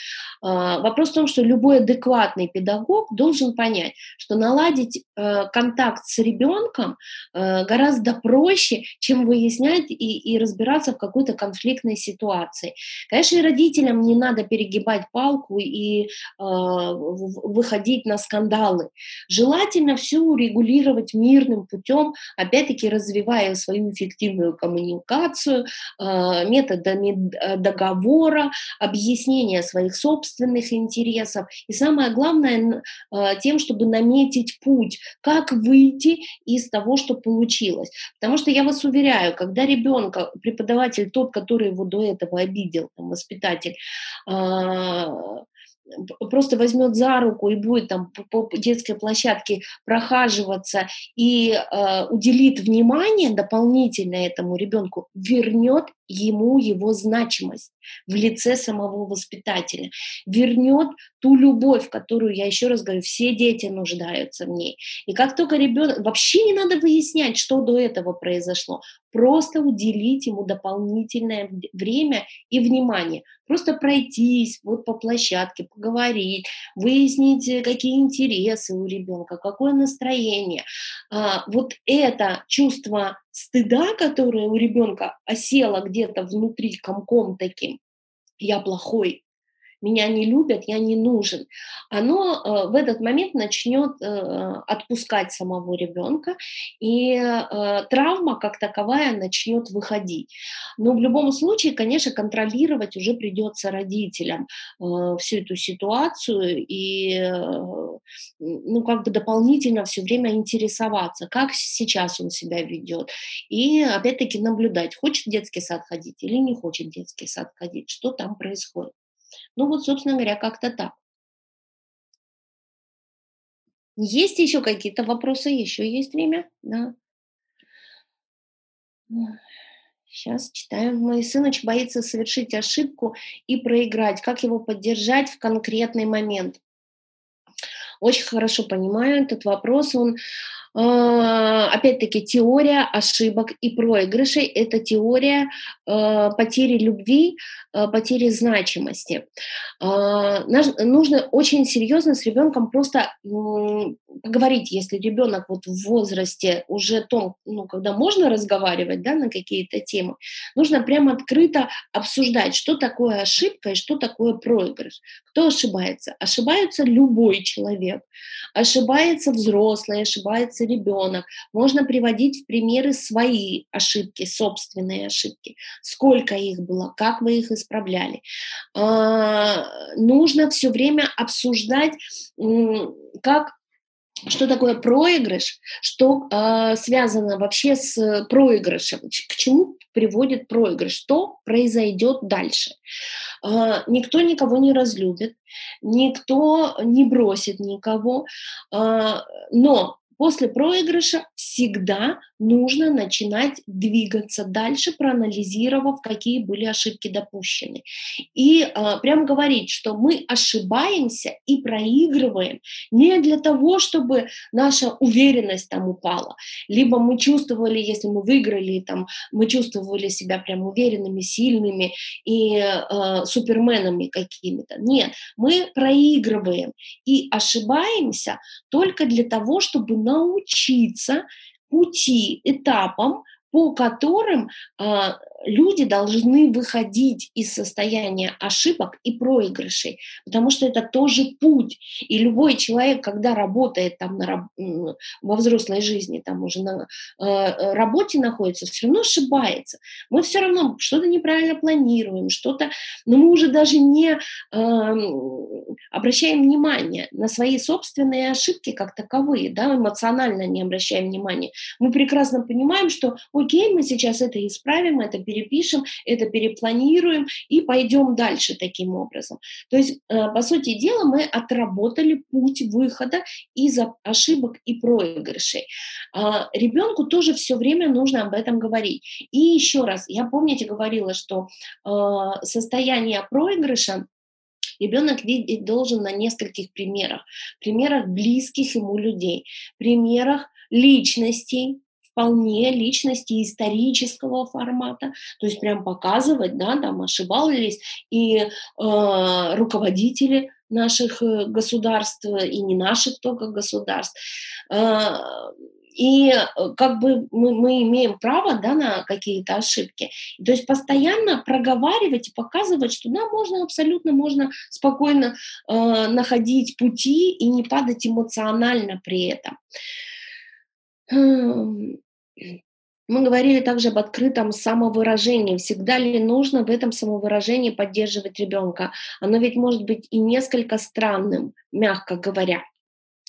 Э, вопрос в том, что любой адекватный педагог должен понять, что наладить э, контакт с ребенком ребенком э, гораздо проще, чем выяснять и, и разбираться в какой-то конфликтной ситуации. Конечно, и родителям не надо перегибать палку и э, выходить на скандалы. Желательно все урегулировать мирным путем, опять-таки развивая свою эффективную коммуникацию, э, методами э, договора, объяснения своих собственных интересов и самое главное э, тем, чтобы наметить путь, как выйти из того, что получилось. Потому что я вас уверяю, когда ребенка, преподаватель тот, который его до этого обидел, там, воспитатель, а, просто возьмет за руку и будет там по детской площадке прохаживаться и э, уделит внимание дополнительно этому ребенку, вернет ему его значимость в лице самого воспитателя, вернет ту любовь, которую, я еще раз говорю, все дети нуждаются в ней. И как только ребенок, вообще не надо выяснять, что до этого произошло, просто уделить ему дополнительное время и внимание. Просто пройтись вот по площадке, поговорить, выяснить, э, какие интересы у ребенка, какое настроение. А, вот это чувство стыда, которое у ребенка осело где-то внутри комком таким, я плохой, меня не любят, я не нужен, оно э, в этот момент начнет э, отпускать самого ребенка, и э, травма как таковая начнет выходить. Но в любом случае, конечно, контролировать уже придется родителям всю эту ситуацию и ну, как бы дополнительно все время интересоваться, как сейчас он себя ведет. И опять-таки наблюдать, хочет детский сад ходить или не хочет детский сад ходить, что там происходит. Ну вот, собственно говоря, как-то так. Есть еще какие-то вопросы? Еще есть время? Да. Сейчас читаем. Мой сыноч боится совершить ошибку и проиграть. Как его поддержать в конкретный момент? Очень хорошо понимаю этот вопрос. Он опять-таки, теория ошибок и проигрышей – это теория а, потери любви, а, потери значимости. Нужно очень серьезно с ребенком просто поговорить, если ребенок вот в возрасте уже том, ну, когда можно разговаривать да, на какие-то темы, нужно прямо открыто обсуждать, что такое ошибка и что такое проигрыш. Кто ошибается? Ошибается любой человек. Ошибается взрослый, ошибается ребенок. Можно приводить в примеры свои ошибки, собственные ошибки. Сколько их было, как вы их исправляли. А, нужно все время обсуждать, как что такое проигрыш, что э, связано вообще с проигрышем, к чему приводит проигрыш, что произойдет дальше. Э, никто никого не разлюбит, никто не бросит никого, э, но После проигрыша всегда нужно начинать двигаться дальше, проанализировав, какие были ошибки допущены. И э, прям говорить, что мы ошибаемся и проигрываем не для того, чтобы наша уверенность там упала, либо мы чувствовали, если мы выиграли, там, мы чувствовали себя прям уверенными, сильными и э, суперменами какими-то. Нет, мы проигрываем и ошибаемся только для того, чтобы научиться пути, этапам, по которым э, люди должны выходить из состояния ошибок и проигрышей, потому что это тоже путь. И любой человек, когда работает там на, во взрослой жизни, там уже на э, работе находится, все равно ошибается. Мы все равно что-то неправильно планируем, что-то, но мы уже даже не э, обращаем внимание на свои собственные ошибки как таковые, да, эмоционально не обращаем внимания. Мы прекрасно понимаем, что окей, мы сейчас это исправим, это перепишем, это перепланируем и пойдем дальше таким образом. То есть, э, по сути дела, мы отработали путь выхода из ошибок и проигрышей. А, Ребенку тоже все время нужно об этом говорить. И еще раз, я помните говорила, что э, состояние проигрыша ребенок видеть должен на нескольких примерах. Примерах близких ему людей, примерах личностей, вполне личности исторического формата, то есть прям показывать, да, там ошибались и э, руководители наших э, государств, и не наших только государств. Э, и э, как бы мы, мы имеем право да, на какие-то ошибки. То есть постоянно проговаривать и показывать, что да, можно абсолютно, можно спокойно э, находить пути и не падать эмоционально при этом. Мы говорили также об открытом самовыражении. Всегда ли нужно в этом самовыражении поддерживать ребенка? Оно ведь может быть и несколько странным, мягко говоря.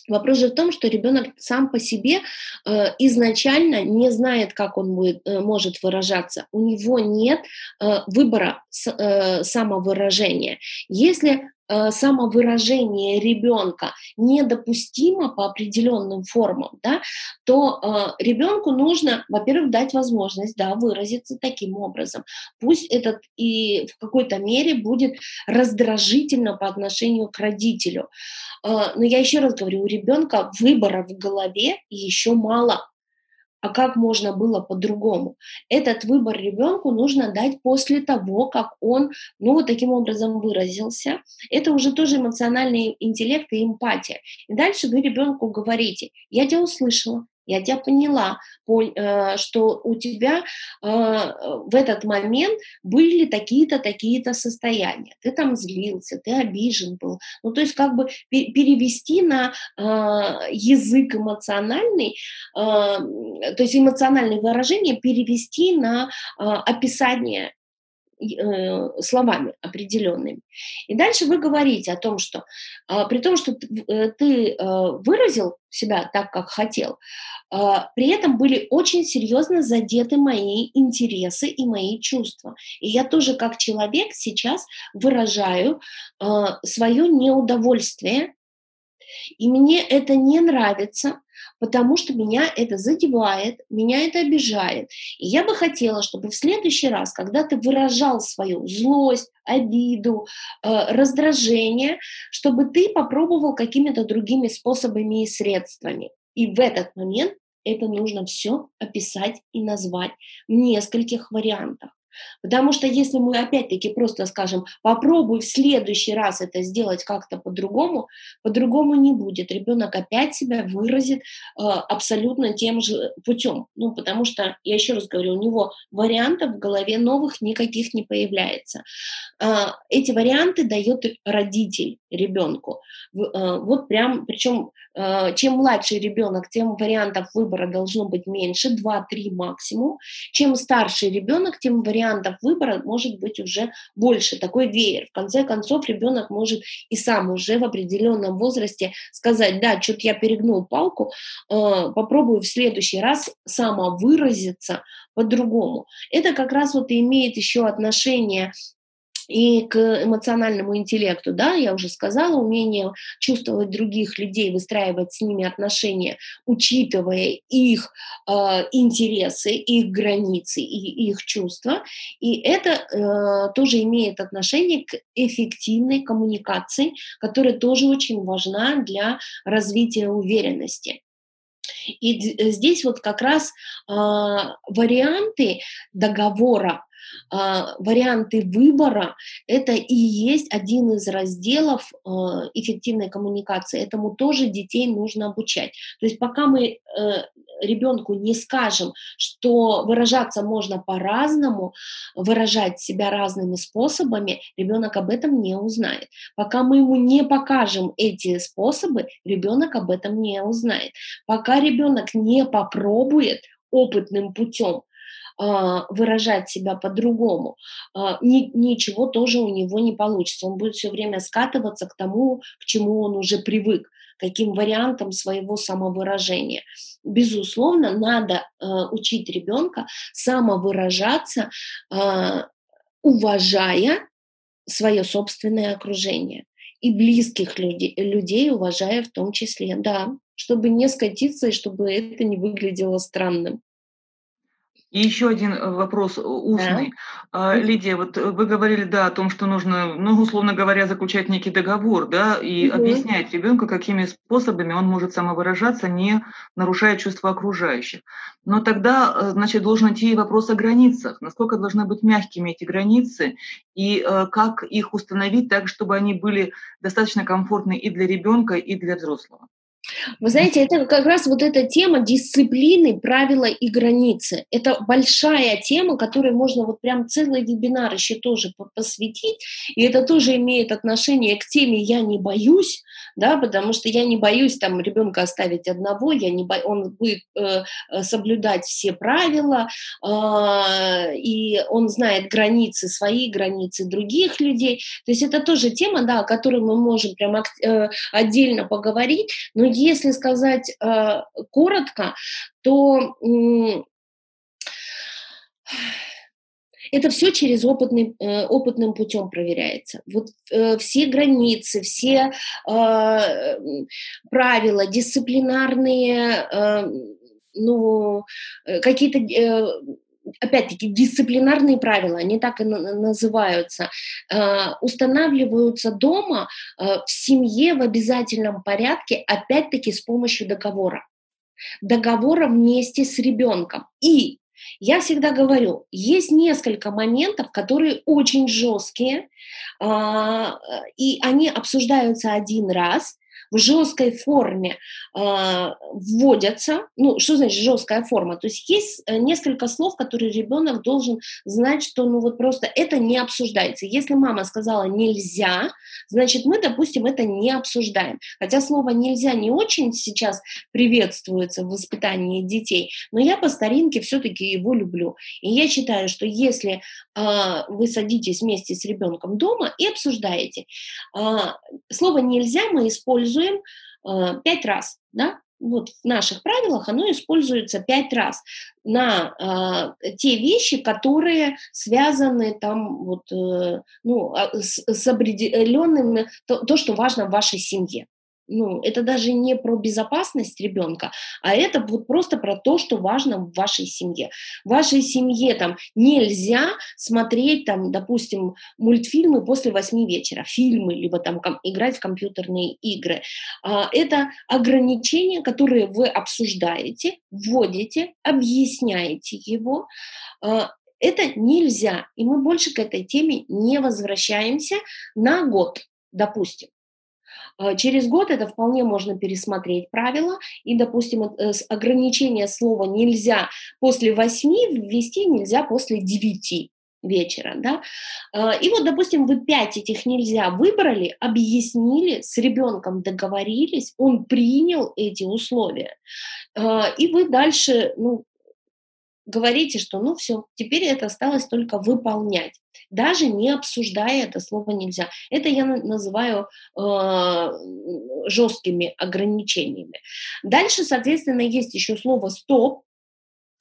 Вопрос же в том, что ребенок сам по себе э, изначально не знает, как он будет, э, может выражаться. У него нет э, выбора с, э, самовыражения. Если самовыражение ребенка недопустимо по определенным формам, да, то э, ребенку нужно, во-первых, дать возможность да, выразиться таким образом. Пусть этот и в какой-то мере будет раздражительно по отношению к родителю. Э, но я еще раз говорю, у ребенка выбора в голове еще мало а как можно было по-другому. Этот выбор ребенку нужно дать после того, как он, ну, вот таким образом выразился. Это уже тоже эмоциональный интеллект и эмпатия. И дальше вы ребенку говорите, я тебя услышала, я тебя поняла, э, что у тебя э, в этот момент были такие-то, такие-то состояния. Ты там злился, ты обижен был. Ну, то есть как бы перевести на э, язык эмоциональный, то есть эмоциональное выражение перевести на описание Э, словами определенными. И дальше вы говорите о том, что а, при том, что э, ты э, выразил себя так, как хотел, а, при этом были очень серьезно задеты мои интересы и мои чувства. И я тоже как человек сейчас выражаю а, свое неудовольствие, и мне это не нравится, потому что меня это задевает, меня это обижает. И я бы хотела, чтобы в следующий раз, когда ты выражал свою злость, обиду, э, раздражение, чтобы ты попробовал какими-то другими способами и средствами. И в этот момент это нужно все описать и назвать в нескольких вариантах. Потому что если мы опять-таки просто скажем, попробуй в следующий раз это сделать как-то по-другому, по-другому не будет. Ребенок опять себя выразит э, абсолютно тем же путем. Ну, потому что, я еще раз говорю, у него вариантов в голове новых никаких не появляется. Э, эти варианты дает родитель ребенку. Э, вот прям, причем э, чем младший ребенок, тем вариантов выбора должно быть меньше, 2-3 максимум. Чем старший ребенок, тем вариантов вариантов выбора может быть уже больше, такой веер. В конце концов, ребенок может и сам уже в определенном возрасте сказать, да, что-то я перегнул палку, э, попробую в следующий раз самовыразиться по-другому. Это как раз вот имеет еще отношение и к эмоциональному интеллекту, да, я уже сказала, умение чувствовать других людей, выстраивать с ними отношения, учитывая их э, интересы, их границы и их чувства. И это э, тоже имеет отношение к эффективной коммуникации, которая тоже очень важна для развития уверенности. И здесь вот как раз э, варианты договора варианты выбора – это и есть один из разделов а, эффективной коммуникации. Этому тоже детей нужно обучать. То есть пока мы э, ребенку не скажем, что выражаться можно по-разному, выражать себя разными способами, ребенок об этом не узнает. Пока мы ему не покажем эти способы, ребенок об этом не узнает. Пока ребенок не попробует опытным путем а, выражать себя по-другому, а, ничего тоже у него не получится. Он будет все время скатываться к тому, к чему он уже привык, каким вариантом своего самовыражения. Безусловно, надо а, учить ребенка самовыражаться, уважая свое собственное окружение и близких людей, людей уважая в том числе, да, чтобы не скатиться и чтобы это не выглядело странным. И еще один э, вопрос э, устный. Да. Лидия, вот э, вы говорили, да, о том, что нужно, ну, условно говоря, заключать некий договор, да, и угу. объяснять ребенку, какими способами он может самовыражаться, не нарушая чувства окружающих. Но тогда, значит, должен идти вопрос о границах. Насколько должны быть мягкими эти границы, и как их установить так, чтобы они были достаточно комфортны и для ребенка, и для взрослого. Вы знаете, это как раз вот эта тема дисциплины, правила и границы. Это большая тема, которой можно вот прям целый вебинар еще тоже посвятить. И это тоже имеет отношение к теме «я не боюсь», да, потому что я не боюсь там ребенка оставить одного, я не бо... он будет э, э, соблюдать все правила, э, и он знает границы, свои границы других людей. То есть это тоже тема, да, о которой мы можем прям э, отдельно поговорить, но если сказать э, коротко, то э, это все через опытный, э, опытным путем проверяется. Вот э, все границы, все э, правила, дисциплинарные, э, ну, э, какие-то э, опять-таки, дисциплинарные правила, они так и называются, э, устанавливаются дома э, в семье в обязательном порядке, опять-таки с помощью договора. Договора вместе с ребенком. И я всегда говорю, есть несколько моментов, которые очень жесткие, а, и они обсуждаются один раз, в жесткой форме э, вводятся. Ну, что значит жесткая форма? То есть есть э, несколько слов, которые ребенок должен знать, что ну вот просто это не обсуждается. Если мама сказала нельзя, значит мы, допустим, это не обсуждаем. Хотя слово нельзя не очень сейчас приветствуется в воспитании детей, но я по старинке все-таки его люблю. И я считаю, что если э, вы садитесь вместе с ребенком дома и обсуждаете, э, слово нельзя мы используем используем э, пять раз, да, вот в наших правилах оно используется пять раз на э, те вещи, которые связаны там вот, э, ну, а, с, с определенным, то, то, что важно в вашей семье ну, это даже не про безопасность ребенка, а это вот просто про то, что важно в вашей семье. В вашей семье там нельзя смотреть там, допустим, мультфильмы после восьми вечера, фильмы, либо там ком- играть в компьютерные игры. А, это ограничения, которые вы обсуждаете, вводите, объясняете его. А, это нельзя, и мы больше к этой теме не возвращаемся на год, допустим. А, через год это вполне можно пересмотреть правила, и, допустим, э, ограничение слова «нельзя» после восьми ввести нельзя после девяти вечера, да, а, и вот, допустим, вы пять этих нельзя выбрали, объяснили, с ребенком договорились, он принял эти условия, и вы дальше, ну, говорите, что ну все, теперь это осталось только выполнять. Даже не обсуждая это слово нельзя. Это я называю э, жесткими ограничениями. Дальше, соответственно, есть еще слово стоп,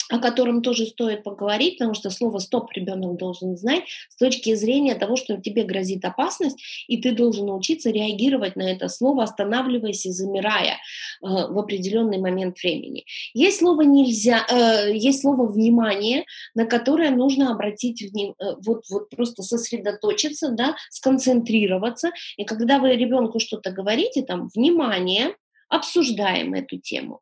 о котором тоже стоит поговорить, потому что слово «стоп» ребенок должен знать с точки зрения того, что тебе грозит опасность, и ты должен научиться реагировать на это слово, останавливаясь и замирая э, в определенный момент времени. Есть слово «нельзя», э, есть слово «внимание», на которое нужно обратить внимание, э, вот, вот просто сосредоточиться, да, сконцентрироваться, и когда вы ребенку что-то говорите, там «внимание», обсуждаем эту тему.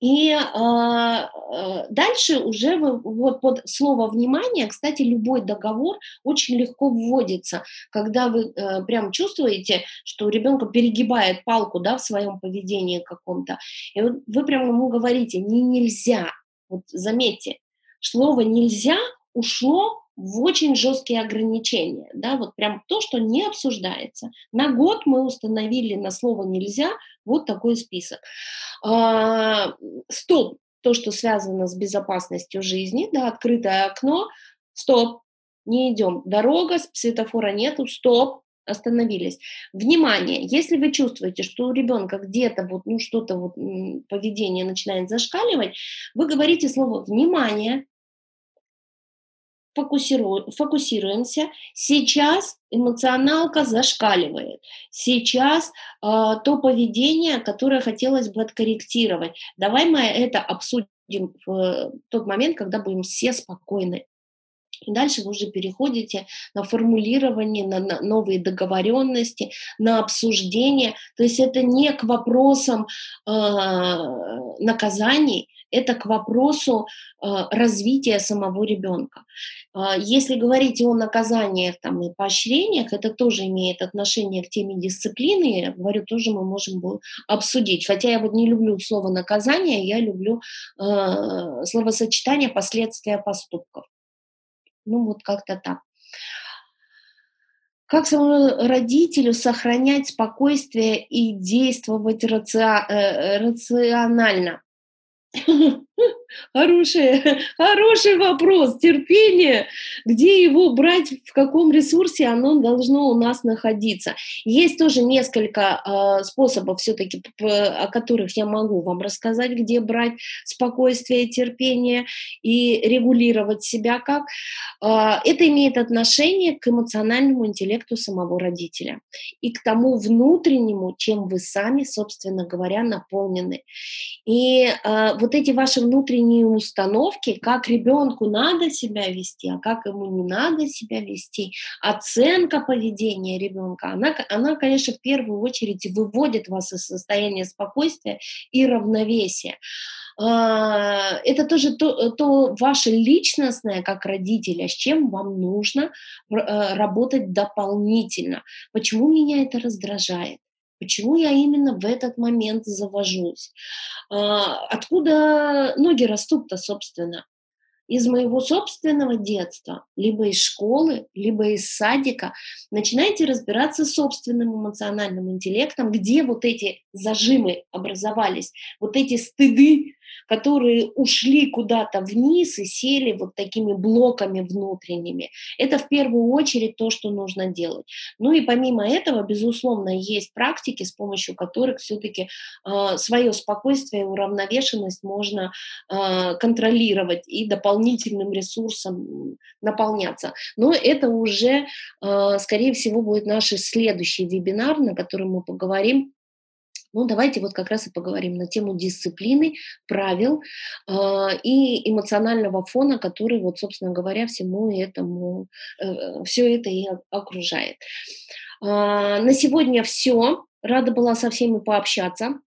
И э, дальше уже вы, вот под слово внимание, кстати, любой договор очень легко вводится, когда вы э, прям чувствуете, что ребенка перегибает палку, да, в своем поведении каком-то, и вот вы прям ему говорите, не нельзя. Вот заметьте, слово нельзя ушло в очень жесткие ограничения, да, вот прям то, что не обсуждается. На год мы установили на слово «нельзя» вот такой список. А, стоп, то, что связано с безопасностью жизни, да, открытое окно, стоп, не идем, дорога, светофора нету, стоп, остановились. Внимание, если вы чувствуете, что у ребенка где-то вот, ну, что-то вот поведение начинает зашкаливать, вы говорите слово «внимание», фокусиру, фокусируемся. Сейчас эмоционалка зашкаливает. Сейчас э, то поведение, которое хотелось бы откорректировать. Давай мы это обсудим в тот момент, когда будем все спокойны. И дальше вы уже переходите на формулирование, на, новые договоренности, на обсуждение. То есть это не к вопросам э, наказаний, это к вопросу э, развития самого ребенка. Э, если говорить о наказаниях там, и поощрениях, это тоже имеет отношение к теме дисциплины, я говорю, тоже мы можем обсудить. Хотя я вот не люблю слово наказание, я люблю э, словосочетание последствия поступков. Ну вот как-то так. Как самому родителю сохранять спокойствие и действовать раци... Э, рационально? Хороший, хороший вопрос. Терпение, где его брать, в каком ресурсе оно должно у нас находиться. Есть тоже несколько э, способов все-таки, о которых я могу вам рассказать, где брать спокойствие, терпение и регулировать себя как. Э, это имеет отношение к эмоциональному интеллекту самого родителя и к тому внутреннему, чем вы сами, собственно говоря, наполнены. И э, вот эти ваши внутренние установки, как ребенку надо себя вести, а как ему не надо себя вести, оценка поведения ребенка, она, она, конечно, в первую очередь выводит вас из состояния спокойствия и равновесия а, это тоже то, то ваше личностное, как родителя, с чем вам нужно э, работать дополнительно. Почему меня это раздражает? Почему я именно в этот момент завожусь? А, откуда ноги растут-то, собственно? Из моего собственного детства, либо из школы, либо из садика. Начинайте разбираться с собственным эмоциональным интеллектом, где вот эти зажимы образовались, вот эти стыды, которые ушли куда-то вниз и сели вот такими блоками внутренними. Это в первую очередь то, что нужно делать. Ну и помимо этого, безусловно, есть практики, с помощью которых все-таки э, а, свое спокойствие и уравновешенность можно э, контролировать и дополнительным ресурсом наполняться. Но это уже, э, скорее всего, будет наш следующий вебинар, на котором мы поговорим ну, давайте вот как раз и поговорим на тему дисциплины, правил э, и эмоционального фона, который, вот, собственно говоря, всему этому, э, все это и окружает. Э, на сегодня все. Рада была со всеми пообщаться.